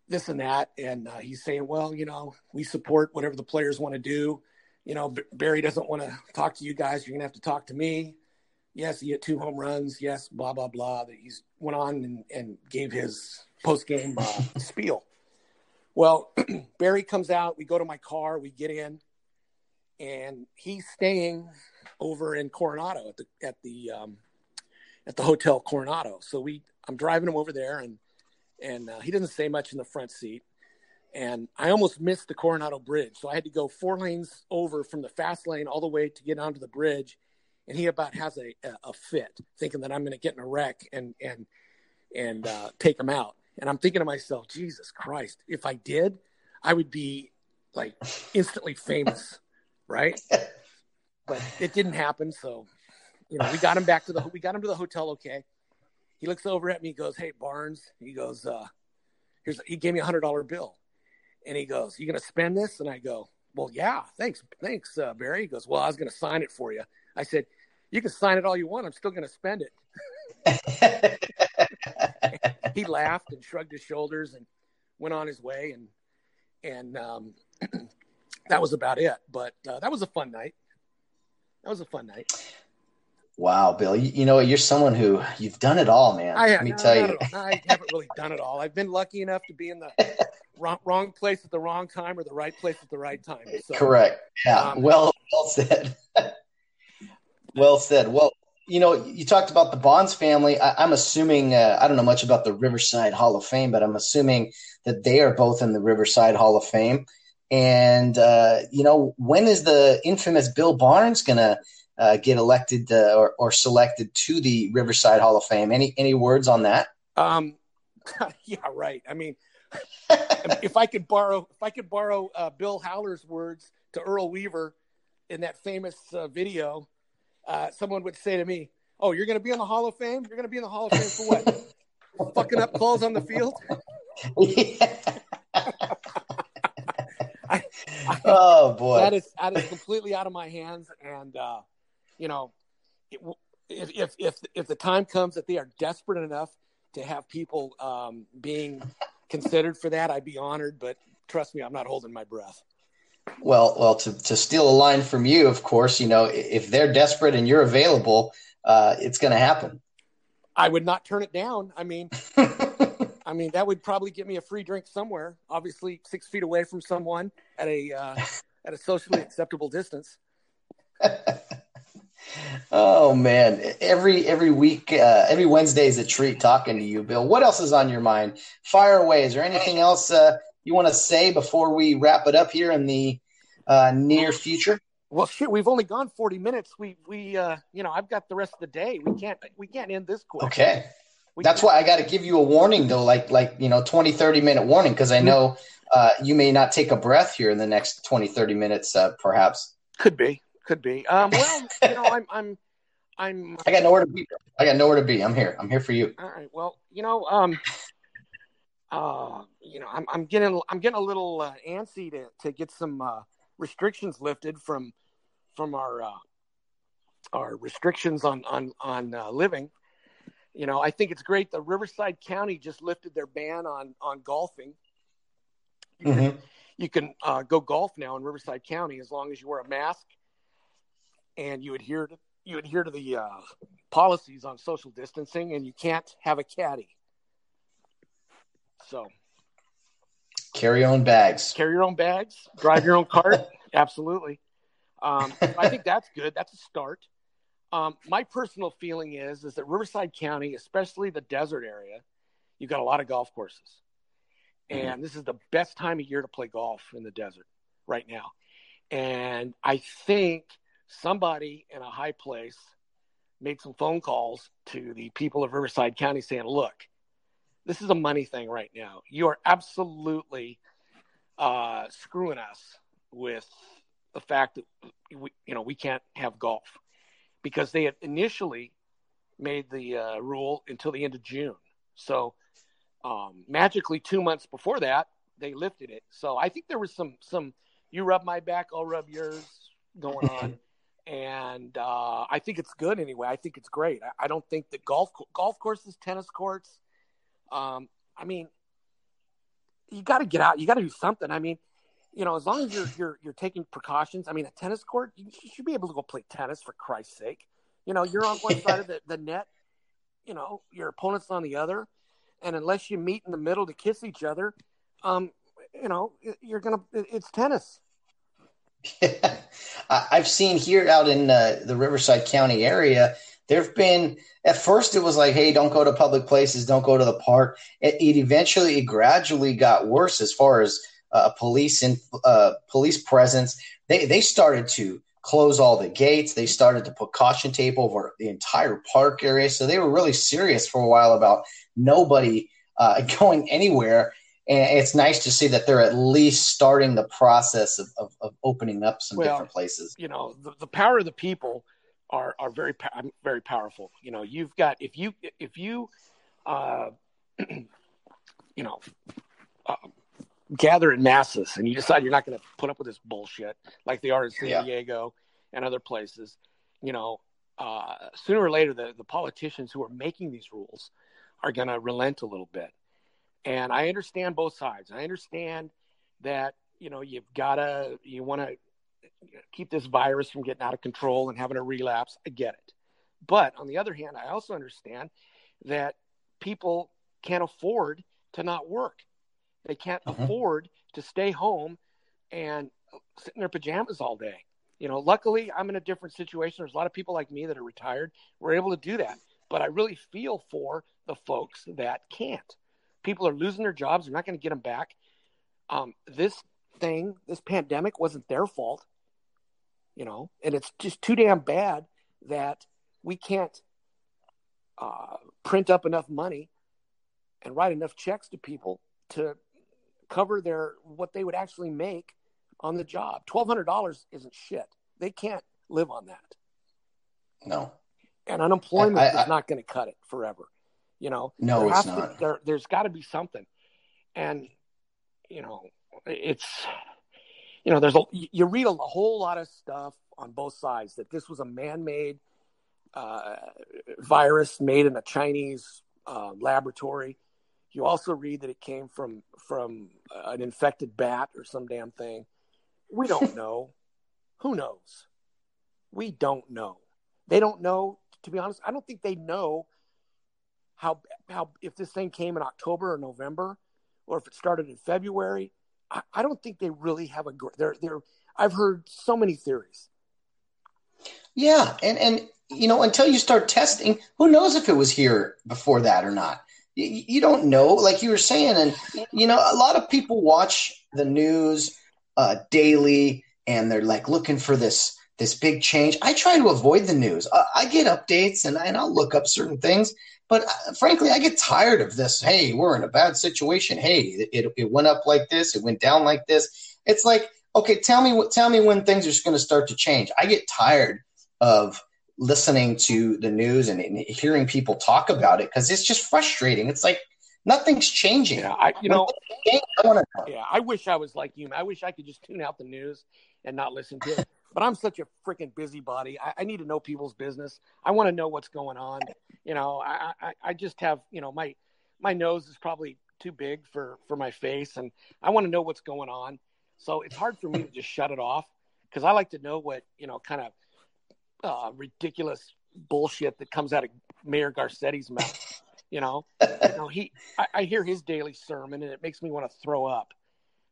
this and that, and uh, he's saying, well, you know, we support whatever the players want to do. You know, B- Barry doesn't want to talk to you guys. You're gonna have to talk to me. Yes, he hit two home runs. Yes, blah blah blah. That he's went on and, and gave his post game uh, spiel. Well, Barry comes out. We go to my car. We get in, and he's staying over in Coronado at the at the um, at the Hotel Coronado. So we, I'm driving him over there, and and uh, he doesn't say much in the front seat. And I almost missed the Coronado Bridge, so I had to go four lanes over from the fast lane all the way to get onto the bridge. And he about has a a, fit, thinking that I'm going to get in a wreck and and and uh, take him out. And I'm thinking to myself, Jesus Christ, if I did, I would be like instantly famous, right? But it didn't happen, so you know, we got him back to the we got him to the hotel. Okay, he looks over at me. He goes, "Hey Barnes," he goes, uh, "Here's." He gave me a hundred dollar bill, and he goes, "You gonna spend this?" And I go, "Well, yeah, thanks, thanks, uh, Barry." He goes, "Well, I was gonna sign it for you." I said, "You can sign it all you want. I'm still gonna spend it." he laughed and shrugged his shoulders and went on his way, and and um, that was about it. But uh, that was a fun night. That was a fun night. Wow, Bill, you, you, know you're someone who you've done it all, man. I, Let me no, tell you, I haven't really done it all. I've been lucky enough to be in the wrong, wrong, place at the wrong time or the right place at the right time. So, Correct. Yeah. Um, well, well said. well said. Well, you know, you talked about the Bonds family. I, am assuming uh, I don't know much about the Riverside Hall of Fame, but I'm assuming that they are both in the Riverside Hall of Fame. And uh, you know, when is the infamous Bill Barnes gonna uh, get elected uh, or, or selected to the Riverside Hall of Fame. Any any words on that? Um, yeah, right. I mean, if I could borrow if I could borrow uh, Bill Haller's words to Earl Weaver in that famous uh, video, uh, someone would say to me, "Oh, you're going to be in the Hall of Fame? You're going to be in the Hall of Fame for what? Fucking up calls on the field?" I, I, oh boy, that is that is completely out of my hands, and uh, you know, if if if if the time comes that they are desperate enough to have people um, being considered for that, I'd be honored. But trust me, I'm not holding my breath. Well, well, to to steal a line from you, of course, you know, if they're desperate and you're available, uh, it's going to happen. I would not turn it down. I mean, I mean that would probably get me a free drink somewhere. Obviously, six feet away from someone at a uh, at a socially acceptable distance. Oh man, every every week, uh, every Wednesday is a treat talking to you, Bill. What else is on your mind? Fire away. Is there anything else uh, you want to say before we wrap it up here in the uh, near future? Well, shit, we've only gone forty minutes. We we uh, you know I've got the rest of the day. We can't we can't end this quick. Okay. We That's can't. why I got to give you a warning though, like like you know 20, 30 minute warning because I know uh, you may not take a breath here in the next 20, 30 minutes, uh, perhaps. Could be. Could be. Um, well, you know, I'm, I'm, I'm. I got nowhere to be. I got nowhere to be. I'm here. I'm here for you. All right. Well, you know, um, uh, you know, I'm, I'm getting I'm getting a little uh, antsy to to get some uh, restrictions lifted from from our uh, our restrictions on on on uh, living. You know, I think it's great. The Riverside County just lifted their ban on on golfing. You mm-hmm. can, you can uh, go golf now in Riverside County as long as you wear a mask and you adhere to you adhere to the uh, policies on social distancing, and you can't have a caddy. So, carry your own bags. Carry your own bags. Drive your own cart. Absolutely. Um, I think that's good. That's a start. Um, my personal feeling is is that Riverside County, especially the desert area, you've got a lot of golf courses, mm-hmm. and this is the best time of year to play golf in the desert right now. And I think somebody in a high place made some phone calls to the people of Riverside County saying, look, this is a money thing right now. You are absolutely uh, screwing us with the fact that we, you know we can't have golf because they had initially made the uh, rule until the end of June. So um, magically, two months before that, they lifted it. So I think there was some some you rub my back, I'll rub yours going on. And uh, I think it's good anyway. I think it's great. I, I, don't think that golf golf courses, tennis courts. Um, I mean, you got to get out. You got to do something. I mean, you know, as long as you're you're you're taking precautions. I mean, a tennis court, you should be able to go play tennis for Christ's sake. You know, you're on one side of the, the net. You know, your opponent's on the other, and unless you meet in the middle to kiss each other, um, you know, you're gonna. It's tennis. I've seen here out in uh, the Riverside County area, there have been, at first it was like, hey, don't go to public places, don't go to the park. It, it eventually, it gradually got worse as far as uh, police and uh, police presence. They, they started to close all the gates. They started to put caution tape over the entire park area. So they were really serious for a while about nobody uh, going anywhere and it's nice to see that they're at least starting the process of, of, of opening up some well, different places. You know, the, the power of the people are are very very powerful. You know, you've got if you if you uh, you know uh, gather in masses and you decide you're not going to put up with this bullshit like they are in San yeah. Diego and other places, you know, uh, sooner or later the the politicians who are making these rules are going to relent a little bit and I understand both sides. I understand that, you know, you've got to, you want to keep this virus from getting out of control and having a relapse. I get it. But on the other hand, I also understand that people can't afford to not work. They can't uh-huh. afford to stay home and sit in their pajamas all day. You know, luckily I'm in a different situation. There's a lot of people like me that are retired. We're able to do that. But I really feel for the folks that can't people are losing their jobs. They're not going to get them back. Um, this thing, this pandemic, wasn't their fault, you know, and it's just too damn bad that we can't uh, print up enough money and write enough checks to people to cover their what they would actually make on the job. Twelve hundred dollars isn't shit. They can't live on that. No. And unemployment I, I, is not going to cut it forever. You know, no, it's not. To, there, there's got to be something, and you know, it's you know, there's a you read a whole lot of stuff on both sides that this was a man-made uh, virus made in a Chinese uh, laboratory. You also read that it came from from an infected bat or some damn thing. We don't know. Who knows? We don't know. They don't know. To be honest, I don't think they know how how if this thing came in October or November, or if it started in February. I, I don't think they really have a. They're they're. I've heard so many theories. Yeah, and and you know until you start testing, who knows if it was here before that or not. You, you don't know, like you were saying, and you know a lot of people watch the news uh, daily, and they're like looking for this this big change. I try to avoid the news. I, I get updates and, and I'll look up certain things, but uh, frankly, I get tired of this. Hey, we're in a bad situation. Hey, it, it, went up like this. It went down like this. It's like, okay, tell me what, tell me when things are going to start to change. I get tired of listening to the news and, and hearing people talk about it because it's just frustrating. It's like, Nothing's changing. Yeah, I, you know, I. Yeah, I wish I was like you. I wish I could just tune out the news and not listen to it. But I'm such a freaking busybody. I, I need to know people's business. I want to know what's going on. You know, I, I, I just have, you know, my my nose is probably too big for for my face, and I want to know what's going on. So it's hard for me to just shut it off because I like to know what you know, kind of uh, ridiculous bullshit that comes out of Mayor Garcetti's mouth. You know, you know he. I, I hear his daily sermon, and it makes me want to throw up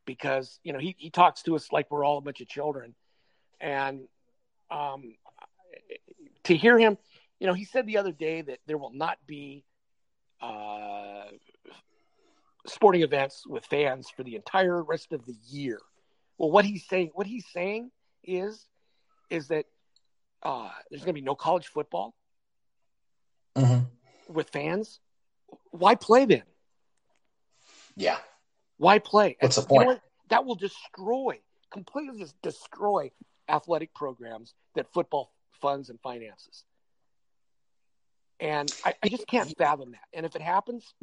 because you know he he talks to us like we're all a bunch of children, and um, to hear him, you know, he said the other day that there will not be uh, sporting events with fans for the entire rest of the year. Well, what he's saying, what he's saying is, is that uh, there's going to be no college football mm-hmm. with fans. Why play then? Yeah. Why play? What's and, the point? You know that will destroy, completely just destroy athletic programs that football funds and finances. And I, I just can't fathom that. And if it happens,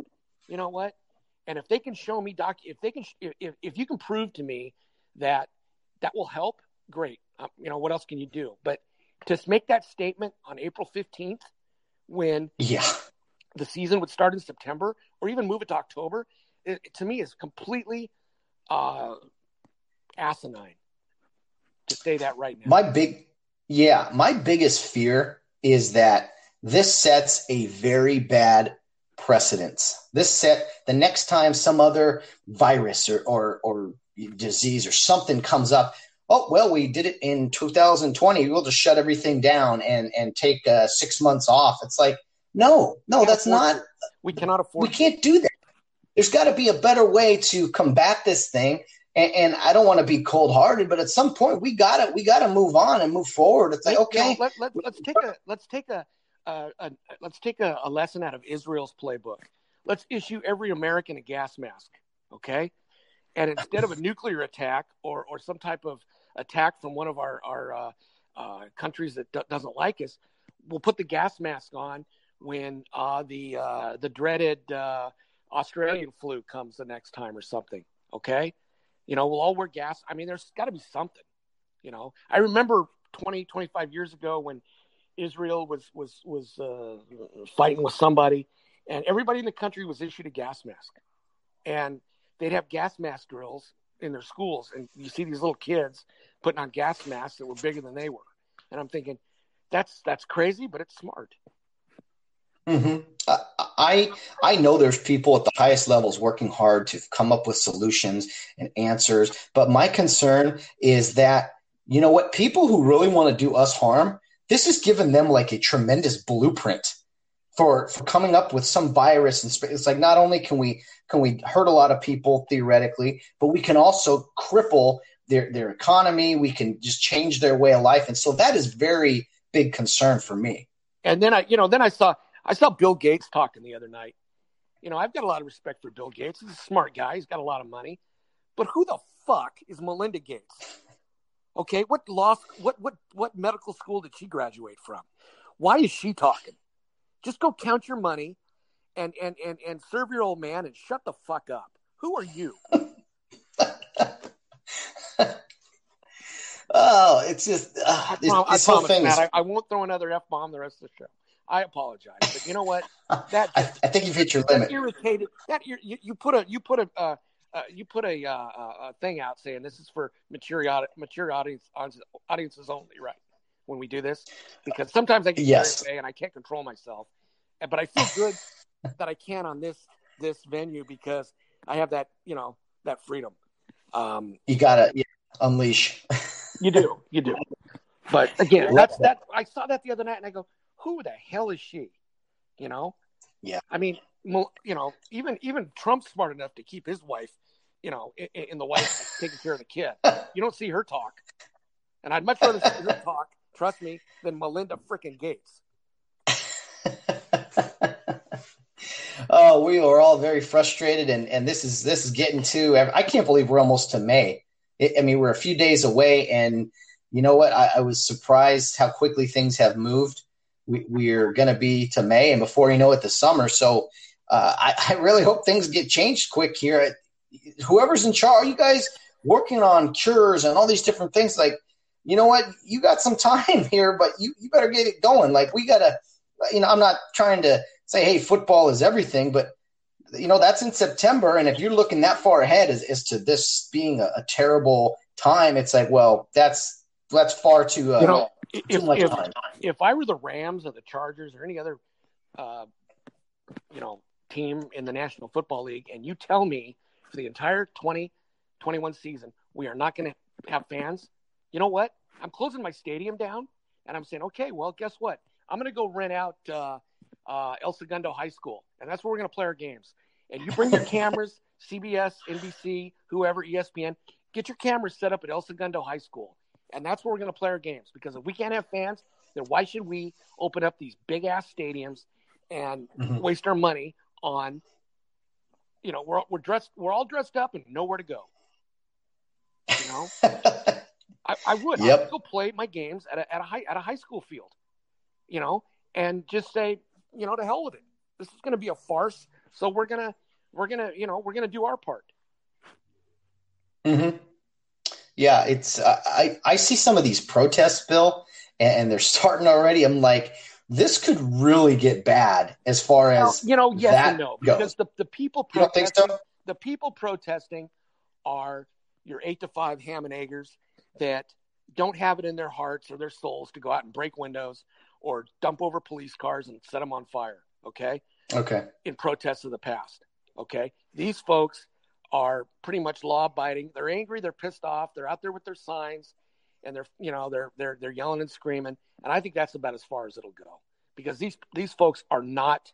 you know what? And if they can show me doc, if they can, if, if you can prove to me that that will help, great. Um, you know, what else can you do? But to make that statement on April 15th, when yeah, the season would start in September or even move it to October, it, to me is completely uh, asinine to say that right now. My big, yeah, my biggest fear is that this sets a very bad precedence. This set the next time some other virus or, or, or disease or something comes up. Oh well, we did it in 2020. We'll just shut everything down and and take uh, six months off. It's like no, no, that's not. It. We cannot afford. We can't do that. There's got to be a better way to combat this thing and, and I don't want to be cold hearted, but at some point we got to we got to move on and move forward. It's like okay, let, let, let's take a let's take a, a, a let's take a, a lesson out of Israel's playbook. Let's issue every American a gas mask, okay? And instead of a nuclear attack or or some type of attack from one of our our uh, uh, countries that d- doesn't like us, we'll put the gas mask on when uh, the uh, the dreaded uh, Australian flu comes the next time or something. Okay, you know, we'll all wear gas. I mean, there's got to be something. You know, I remember 20, 25 years ago when Israel was was was uh, fighting with somebody, and everybody in the country was issued a gas mask, and they'd have gas mask drills in their schools, and you see these little kids putting on gas masks that were bigger than they were, and I'm thinking, that's that's crazy, but it's smart. Mm-hmm. I I know there's people at the highest levels working hard to come up with solutions and answers, but my concern is that you know what people who really want to do us harm, this has given them like a tremendous blueprint for for coming up with some virus and it's like not only can we can we hurt a lot of people theoretically, but we can also cripple their their economy. We can just change their way of life, and so that is very big concern for me. And then I, you know, then I saw I saw Bill Gates talking the other night. You know, I've got a lot of respect for Bill Gates. He's a smart guy. He's got a lot of money. But who the fuck is Melinda Gates? Okay, what law what what what medical school did she graduate from? Why is she talking? Just go count your money and and and and serve your old man and shut the fuck up. Who are you? oh, it's just uh, this, I, this I whole thing. Matt, is... I, I, won't throw another f bomb the rest of the show. I apologize, but you know what? That I, I think you've hit your limit. Irritated. That you, you put a you put a uh, uh, you put a, uh, a thing out saying this is for mature mature audience audiences only, right? When we do this, because sometimes I get yes. and I can't control myself, but I feel good that I can on this this venue because I have that you know that freedom. Um, you gotta yeah, unleash. you do, you do. But again, that's that. I saw that the other night, and I go, who the hell is she? You know? Yeah. I mean, you know, even even Trump's smart enough to keep his wife, you know, in, in the White House taking care of the kid. You don't see her talk, and I'd much rather see her talk, trust me, than Melinda freaking Gates. oh, we are all very frustrated, and and this is this is getting to. I can't believe we're almost to May. It, I mean, we're a few days away, and you know what? I, I was surprised how quickly things have moved we, we're going to be to May, and before you know it, the summer. So uh, I, I, really hope things get changed quick here. Whoever's in charge, you guys working on cures and all these different things. Like, you know what? You got some time here, but you, you better get it going. Like, we got to, you know, I'm not trying to say, hey, football is everything, but, you know, that's in September. And if you're looking that far ahead as, as to this being a, a terrible time, it's like, well, that's, that's far too, uh, you know, if, much if. If I were the Rams or the Chargers or any other, uh, you know, team in the National Football League, and you tell me for the entire 2021 season we are not going to have fans, you know what? I'm closing my stadium down, and I'm saying, okay, well, guess what? I'm going to go rent out uh, uh, El Segundo High School, and that's where we're going to play our games. And you bring your cameras, CBS, NBC, whoever, ESPN, get your cameras set up at El Segundo High School, and that's where we're going to play our games. Because if we can't have fans, then why should we open up these big ass stadiums and mm-hmm. waste our money on, you know, we're we're dressed, we're all dressed up and nowhere to go. You know, I, I, would. Yep. I would go play my games at a at a high at a high school field, you know, and just say, you know, to hell with it. This is going to be a farce. So we're gonna we're gonna you know we're gonna do our part. Hmm. Yeah, it's uh, I I see some of these protests, Bill, and, and they're starting already. I'm like, this could really get bad as far as you know. Yes and no, because the, the people protesting, so? the people protesting are your eight to five ham and eggers that don't have it in their hearts or their souls to go out and break windows or dump over police cars and set them on fire. Okay. Okay. In protests of the past. Okay. These folks are pretty much law abiding. They're angry. They're pissed off. They're out there with their signs and they're you know they're they're they're yelling and screaming and i think that's about as far as it'll go because these these folks are not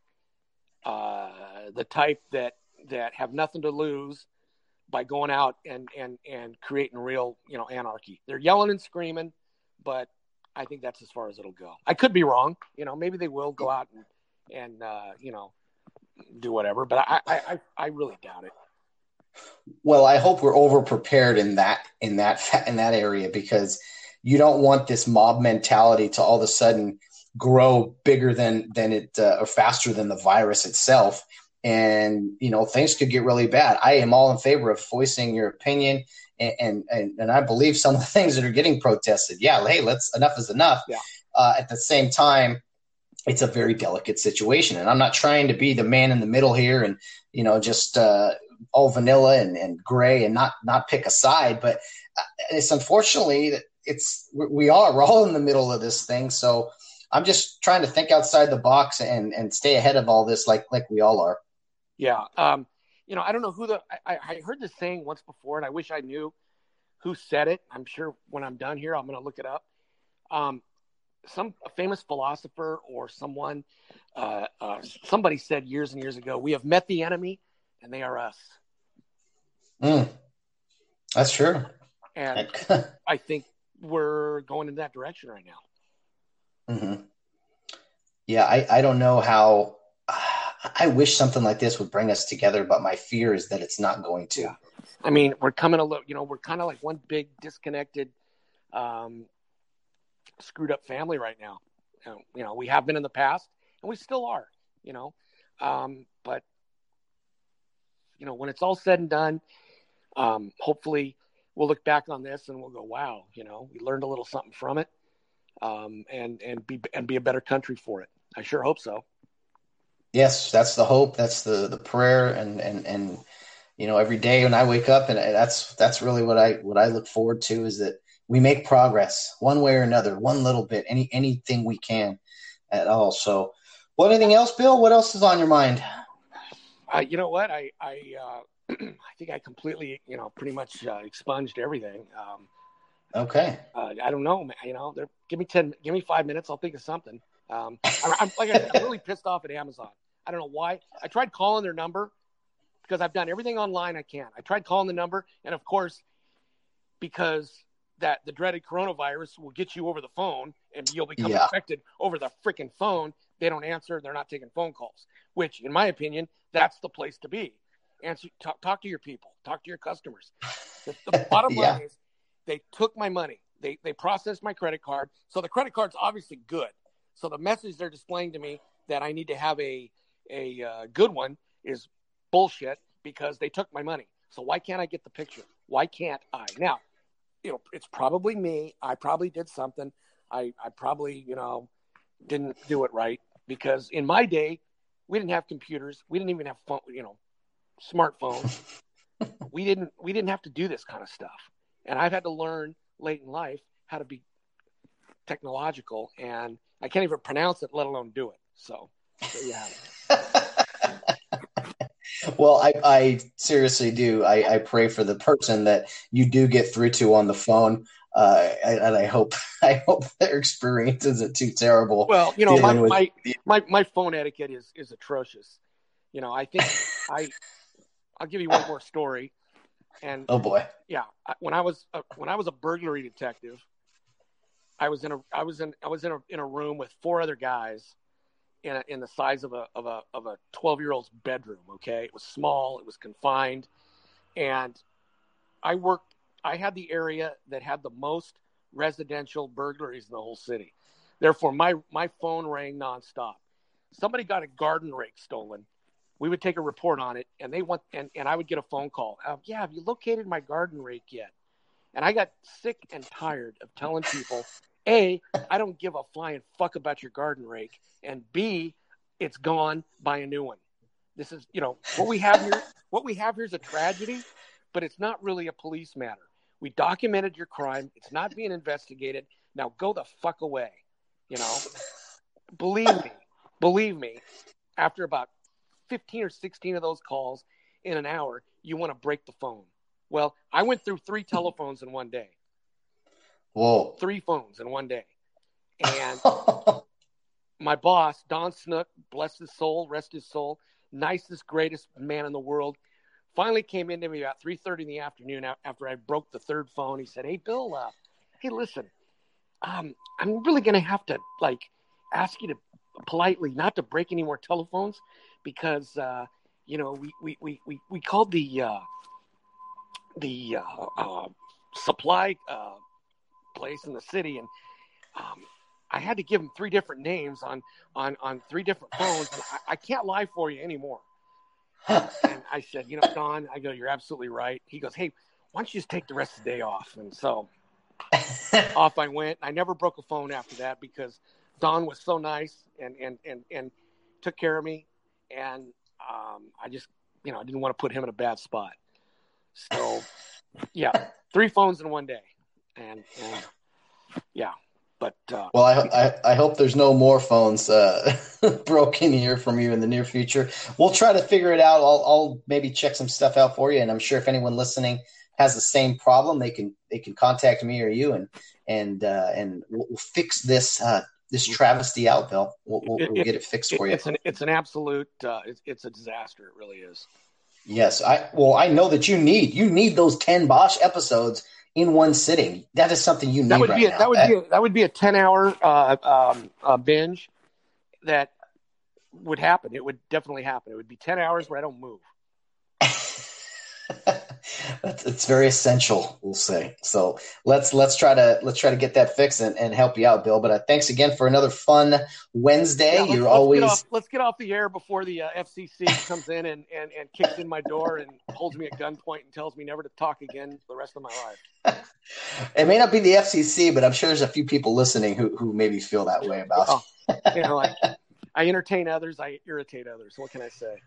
uh, the type that that have nothing to lose by going out and and and creating real you know anarchy they're yelling and screaming but i think that's as far as it'll go i could be wrong you know maybe they will go out and and uh, you know do whatever but I, I i really doubt it well, I hope we're over prepared in that in that in that area because you don't want this mob mentality to all of a sudden grow bigger than than it uh, or faster than the virus itself. And you know things could get really bad. I am all in favor of voicing your opinion and and and i believe some of the things that are getting protested. Yeah hey let's enough is enough. Yeah. uh, at the same time it's a very delicate situation and i'm not trying to be the man in the middle here and you know just uh, all vanilla and, and gray and not not pick a side. But uh, it's unfortunately it's we are we're all in the middle of this thing. So I'm just trying to think outside the box and and stay ahead of all this like like we all are. Yeah. Um, you know, I don't know who the I, I heard this saying once before, and I wish I knew who said it. I'm sure when I'm done here, I'm going to look it up. Um, some famous philosopher or someone, uh, uh, somebody said years and years ago, "We have met the enemy, and they are us. Mm, that's true. And I think we're going in that direction right now. Mm-hmm. Yeah, I, I don't know how. I wish something like this would bring us together, but my fear is that it's not going to. I mean, we're coming a little, you know, we're kind of like one big disconnected, um, screwed up family right now. You know, we have been in the past and we still are, you know, um, but you know, when it's all said and done, um, hopefully we'll look back on this and we'll go, wow, you know, we learned a little something from it, um, and and be and be a better country for it. I sure hope so. Yes, that's the hope. That's the the prayer, and and and you know, every day when I wake up, and that's that's really what I what I look forward to is that we make progress one way or another, one little bit, any anything we can at all. So, well, anything else, Bill? What else is on your mind? Uh, you know what? I I uh, I think I completely you know pretty much uh, expunged everything. Um, okay. Uh, I don't know. You know, give me ten, give me five minutes. I'll think of something. Um, I, am like I, I'm really pissed off at Amazon. I don't know why. I tried calling their number because I've done everything online I can. I tried calling the number, and of course, because that the dreaded coronavirus will get you over the phone and you'll become yeah. infected over the freaking phone. They don't answer. They're not taking phone calls, which, in my opinion, that's the place to be. Answer, talk, talk to your people, talk to your customers. The, the bottom yeah. line is they took my money. They, they processed my credit card. So the credit card's obviously good. So the message they're displaying to me that I need to have a, a uh, good one is bullshit because they took my money. So why can't I get the picture? Why can't I? Now, you know, it's probably me. I probably did something. I, I probably, you know, didn't do it right because in my day, we didn't have computers. We didn't even have phone, you know, smartphones. we didn't we didn't have to do this kind of stuff. And I've had to learn late in life how to be technological and I can't even pronounce it, let alone do it. So, yeah. well, I, I seriously do. I, I pray for the person that you do get through to on the phone. Uh, and I hope I hope their experience isn't too terrible. Well, you know, my, my, my my phone etiquette is is atrocious. You know, I think I I'll give you one more story. And oh boy, yeah, when I was a, when I was a burglary detective, I was in a I was in I was in a in a room with four other guys, in a, in the size of a of a of a twelve year old's bedroom. Okay, it was small, it was confined, and I worked. I had the area that had the most residential burglaries in the whole city. Therefore, my my phone rang nonstop. Somebody got a garden rake stolen we would take a report on it and they want and, and i would get a phone call. Uh, yeah have you located my garden rake yet? And i got sick and tired of telling people a i don't give a flying fuck about your garden rake and b it's gone buy a new one. This is you know what we have here what we have here is a tragedy but it's not really a police matter. We documented your crime. It's not being investigated. Now go the fuck away you know? Believe me believe me after about 15 or 16 of those calls in an hour, you want to break the phone. Well, I went through three telephones in one day. Whoa. Three phones in one day. And my boss, Don Snook, bless his soul, rest his soul, nicest, greatest man in the world, finally came into me about 3.30 in the afternoon after I broke the third phone. He said, hey, Bill, uh, hey, listen, um, I'm really going to have to, like, ask you to politely not to break any more telephones because uh, you know we we we we, we called the uh, the uh, uh supply uh, place in the city, and um, I had to give him three different names on on on three different phones. I, I, can't lie for you anymore. and I said, you know, Don, I go, you're absolutely right. He goes, hey, why don't you just take the rest of the day off? And so off I went. I never broke a phone after that because Don was so nice and and and and took care of me and um, I just you know I didn't want to put him in a bad spot. So yeah, three phones in one day, and, and yeah. But uh, well, I, I, I hope there's no more phones uh, broken here from you in the near future. We'll try to figure it out. I'll, I'll maybe check some stuff out for you, and I'm sure if anyone listening has the same problem, they can they can contact me or you, and and uh, and we'll, we'll fix this uh, this travesty out, Bill. We'll, we'll, we'll get it fixed for you. It's an it's an absolute uh, it's, it's a disaster. It really is. Yes, I well I know that you need you need those ten Bosch episodes in one sitting. That is something you need. That would right be a, that would be a, that would be a ten hour uh, um, uh, binge that would happen. It would definitely happen. It would be ten hours where I don't move. it's very essential, we'll say. So let's let's try to let's try to get that fixed and, and help you out, Bill. But uh, thanks again for another fun Wednesday. Yeah, let's, You're let's always get off, let's get off the air before the uh, FCC comes in and, and and kicks in my door and holds me at gunpoint and tells me never to talk again for the rest of my life. it may not be the FCC, but I'm sure there's a few people listening who who maybe feel that way about. Oh, you know, I, I entertain others, I irritate others. What can I say?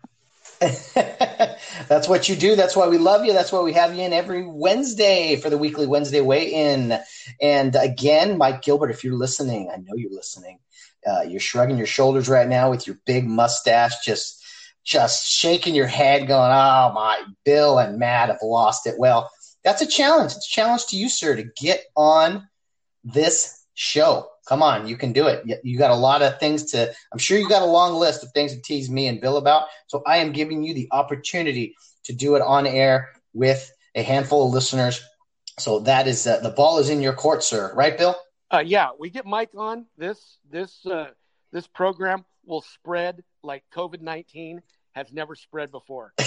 That's what you do. That's why we love you. That's why we have you in every Wednesday for the weekly Wednesday weigh in. And again, Mike Gilbert, if you're listening, I know you're listening. Uh, you're shrugging your shoulders right now with your big mustache, just just shaking your head, going, "Oh my, Bill and Matt have lost it." Well, that's a challenge. It's a challenge to you, sir, to get on this show. Come on, you can do it. You got a lot of things to, I'm sure you got a long list of things to tease me and Bill about. So I am giving you the opportunity to do it on air with a handful of listeners. So that is, uh, the ball is in your court, sir. Right, Bill? Uh, yeah, we get Mike on this, this, uh, this program will spread like COVID 19 has never spread before.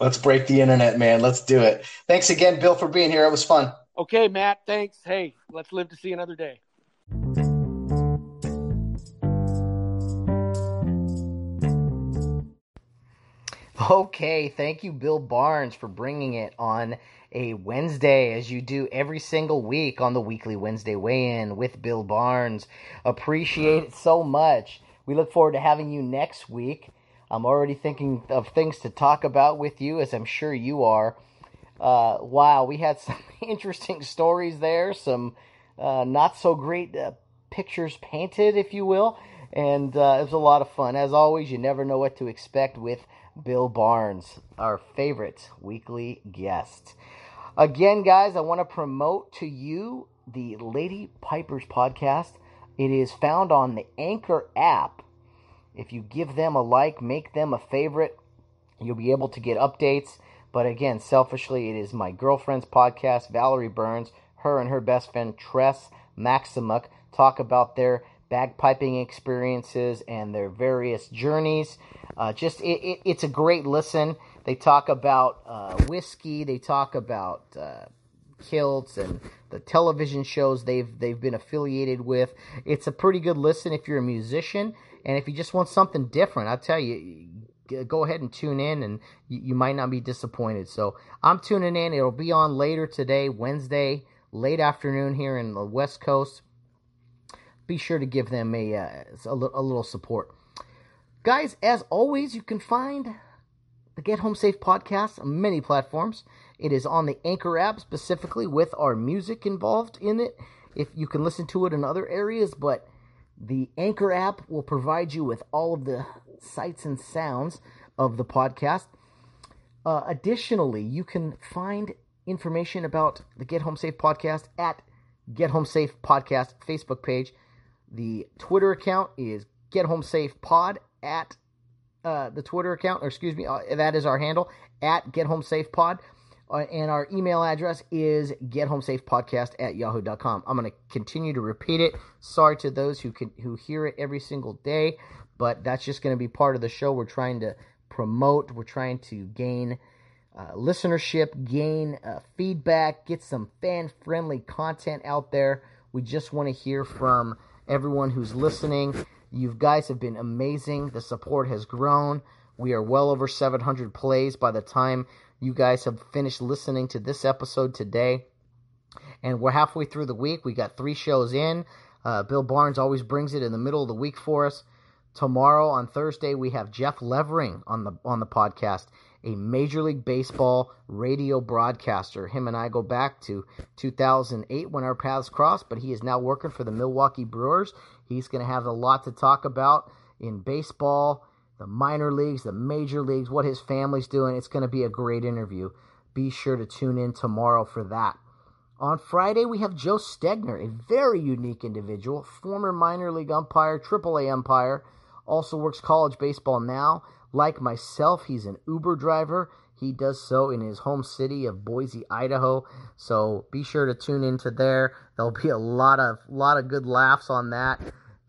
Let's break the internet, man. Let's do it. Thanks again, Bill, for being here. It was fun. Okay, Matt, thanks. Hey, let's live to see another day. Okay, thank you, Bill Barnes, for bringing it on a Wednesday, as you do every single week on the weekly Wednesday weigh in with Bill Barnes. Appreciate it so much. We look forward to having you next week. I'm already thinking of things to talk about with you, as I'm sure you are. Uh, wow, we had some interesting stories there, some uh, not so great uh, pictures painted, if you will, and uh, it was a lot of fun. As always, you never know what to expect with Bill Barnes, our favorite weekly guest. Again, guys, I want to promote to you the Lady Pipers podcast. It is found on the Anchor app. If you give them a like, make them a favorite, you'll be able to get updates. But again, selfishly, it is my girlfriend's podcast, Valerie Burns. Her and her best friend, Tress Maximuk, talk about their bagpiping experiences and their various journeys. Uh, just it, it, it's a great listen. They talk about uh, whiskey. They talk about uh, kilts and the television shows they've they've been affiliated with. It's a pretty good listen if you're a musician and if you just want something different. I tell you, go ahead and tune in, and you, you might not be disappointed. So I'm tuning in. It'll be on later today, Wednesday, late afternoon here in the West Coast be sure to give them a, uh, a, a, little support. Guys, as always, you can find the Get Home Safe podcast on many platforms. It is on the Anchor app specifically with our music involved in it. If you can listen to it in other areas, but the Anchor app will provide you with all of the sights and sounds of the podcast. Uh, additionally, you can find information about the Get Home Safe podcast at Get Home Safe podcast Facebook page. The Twitter account is Get Home Safe Pod at uh, the Twitter account, or excuse me, uh, that is our handle at Get Home Safe Pod. Uh, and our email address is gethomesafepodcast at yahoo.com. I'm going to continue to repeat it. Sorry to those who can who hear it every single day, but that's just going to be part of the show. We're trying to promote. We're trying to gain uh, listenership, gain uh, feedback, get some fan friendly content out there. We just want to hear from everyone who's listening. You guys have been amazing. The support has grown. We are well over 700 plays by the time you guys have finished listening to this episode today. And we're halfway through the week. We got three shows in. Uh, Bill Barnes always brings it in the middle of the week for us. Tomorrow on Thursday we have Jeff Levering on the on the podcast a Major League Baseball radio broadcaster. Him and I go back to 2008 when our paths crossed, but he is now working for the Milwaukee Brewers. He's going to have a lot to talk about in baseball, the minor leagues, the major leagues, what his family's doing. It's going to be a great interview. Be sure to tune in tomorrow for that. On Friday, we have Joe Stegner, a very unique individual, former minor league umpire, AAA umpire, also works college baseball now. Like myself, he's an Uber driver. He does so in his home city of Boise, Idaho. So be sure to tune into there. There'll be a lot of lot of good laughs on that.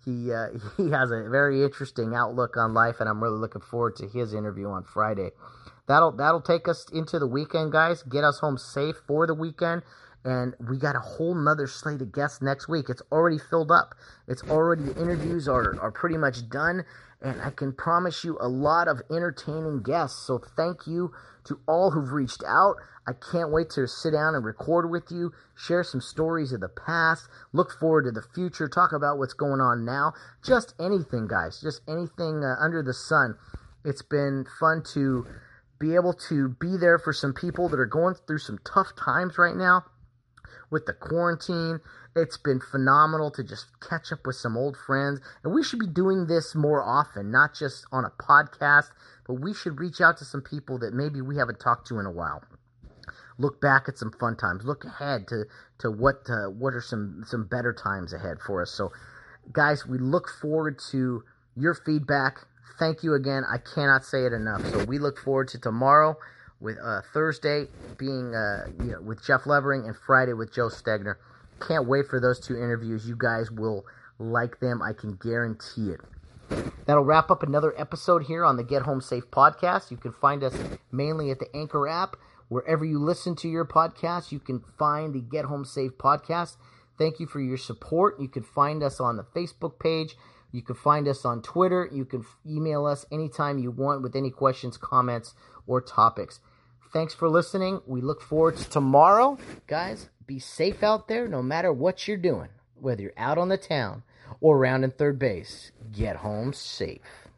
He uh, he has a very interesting outlook on life, and I'm really looking forward to his interview on Friday. That'll that'll take us into the weekend, guys. Get us home safe for the weekend. And we got a whole nother slate of guests next week. It's already filled up. It's already the interviews are, are pretty much done and I can promise you a lot of entertaining guests. So thank you to all who've reached out. I can't wait to sit down and record with you, share some stories of the past, look forward to the future, talk about what's going on now. Just anything, guys. Just anything uh, under the sun. It's been fun to be able to be there for some people that are going through some tough times right now with the quarantine it's been phenomenal to just catch up with some old friends. And we should be doing this more often, not just on a podcast, but we should reach out to some people that maybe we haven't talked to in a while. Look back at some fun times. Look ahead to, to what uh, what are some some better times ahead for us. So, guys, we look forward to your feedback. Thank you again. I cannot say it enough. So we look forward to tomorrow with uh, Thursday being uh, you know, with Jeff Levering and Friday with Joe Stegner. Can't wait for those two interviews. You guys will like them. I can guarantee it. That'll wrap up another episode here on the Get Home Safe podcast. You can find us mainly at the Anchor app. Wherever you listen to your podcast, you can find the Get Home Safe podcast. Thank you for your support. You can find us on the Facebook page, You can find us on Twitter. You can email us anytime you want with any questions, comments, or topics. Thanks for listening. We look forward to tomorrow. Guys, be safe out there no matter what you're doing, whether you're out on the town or around in third base. Get home safe.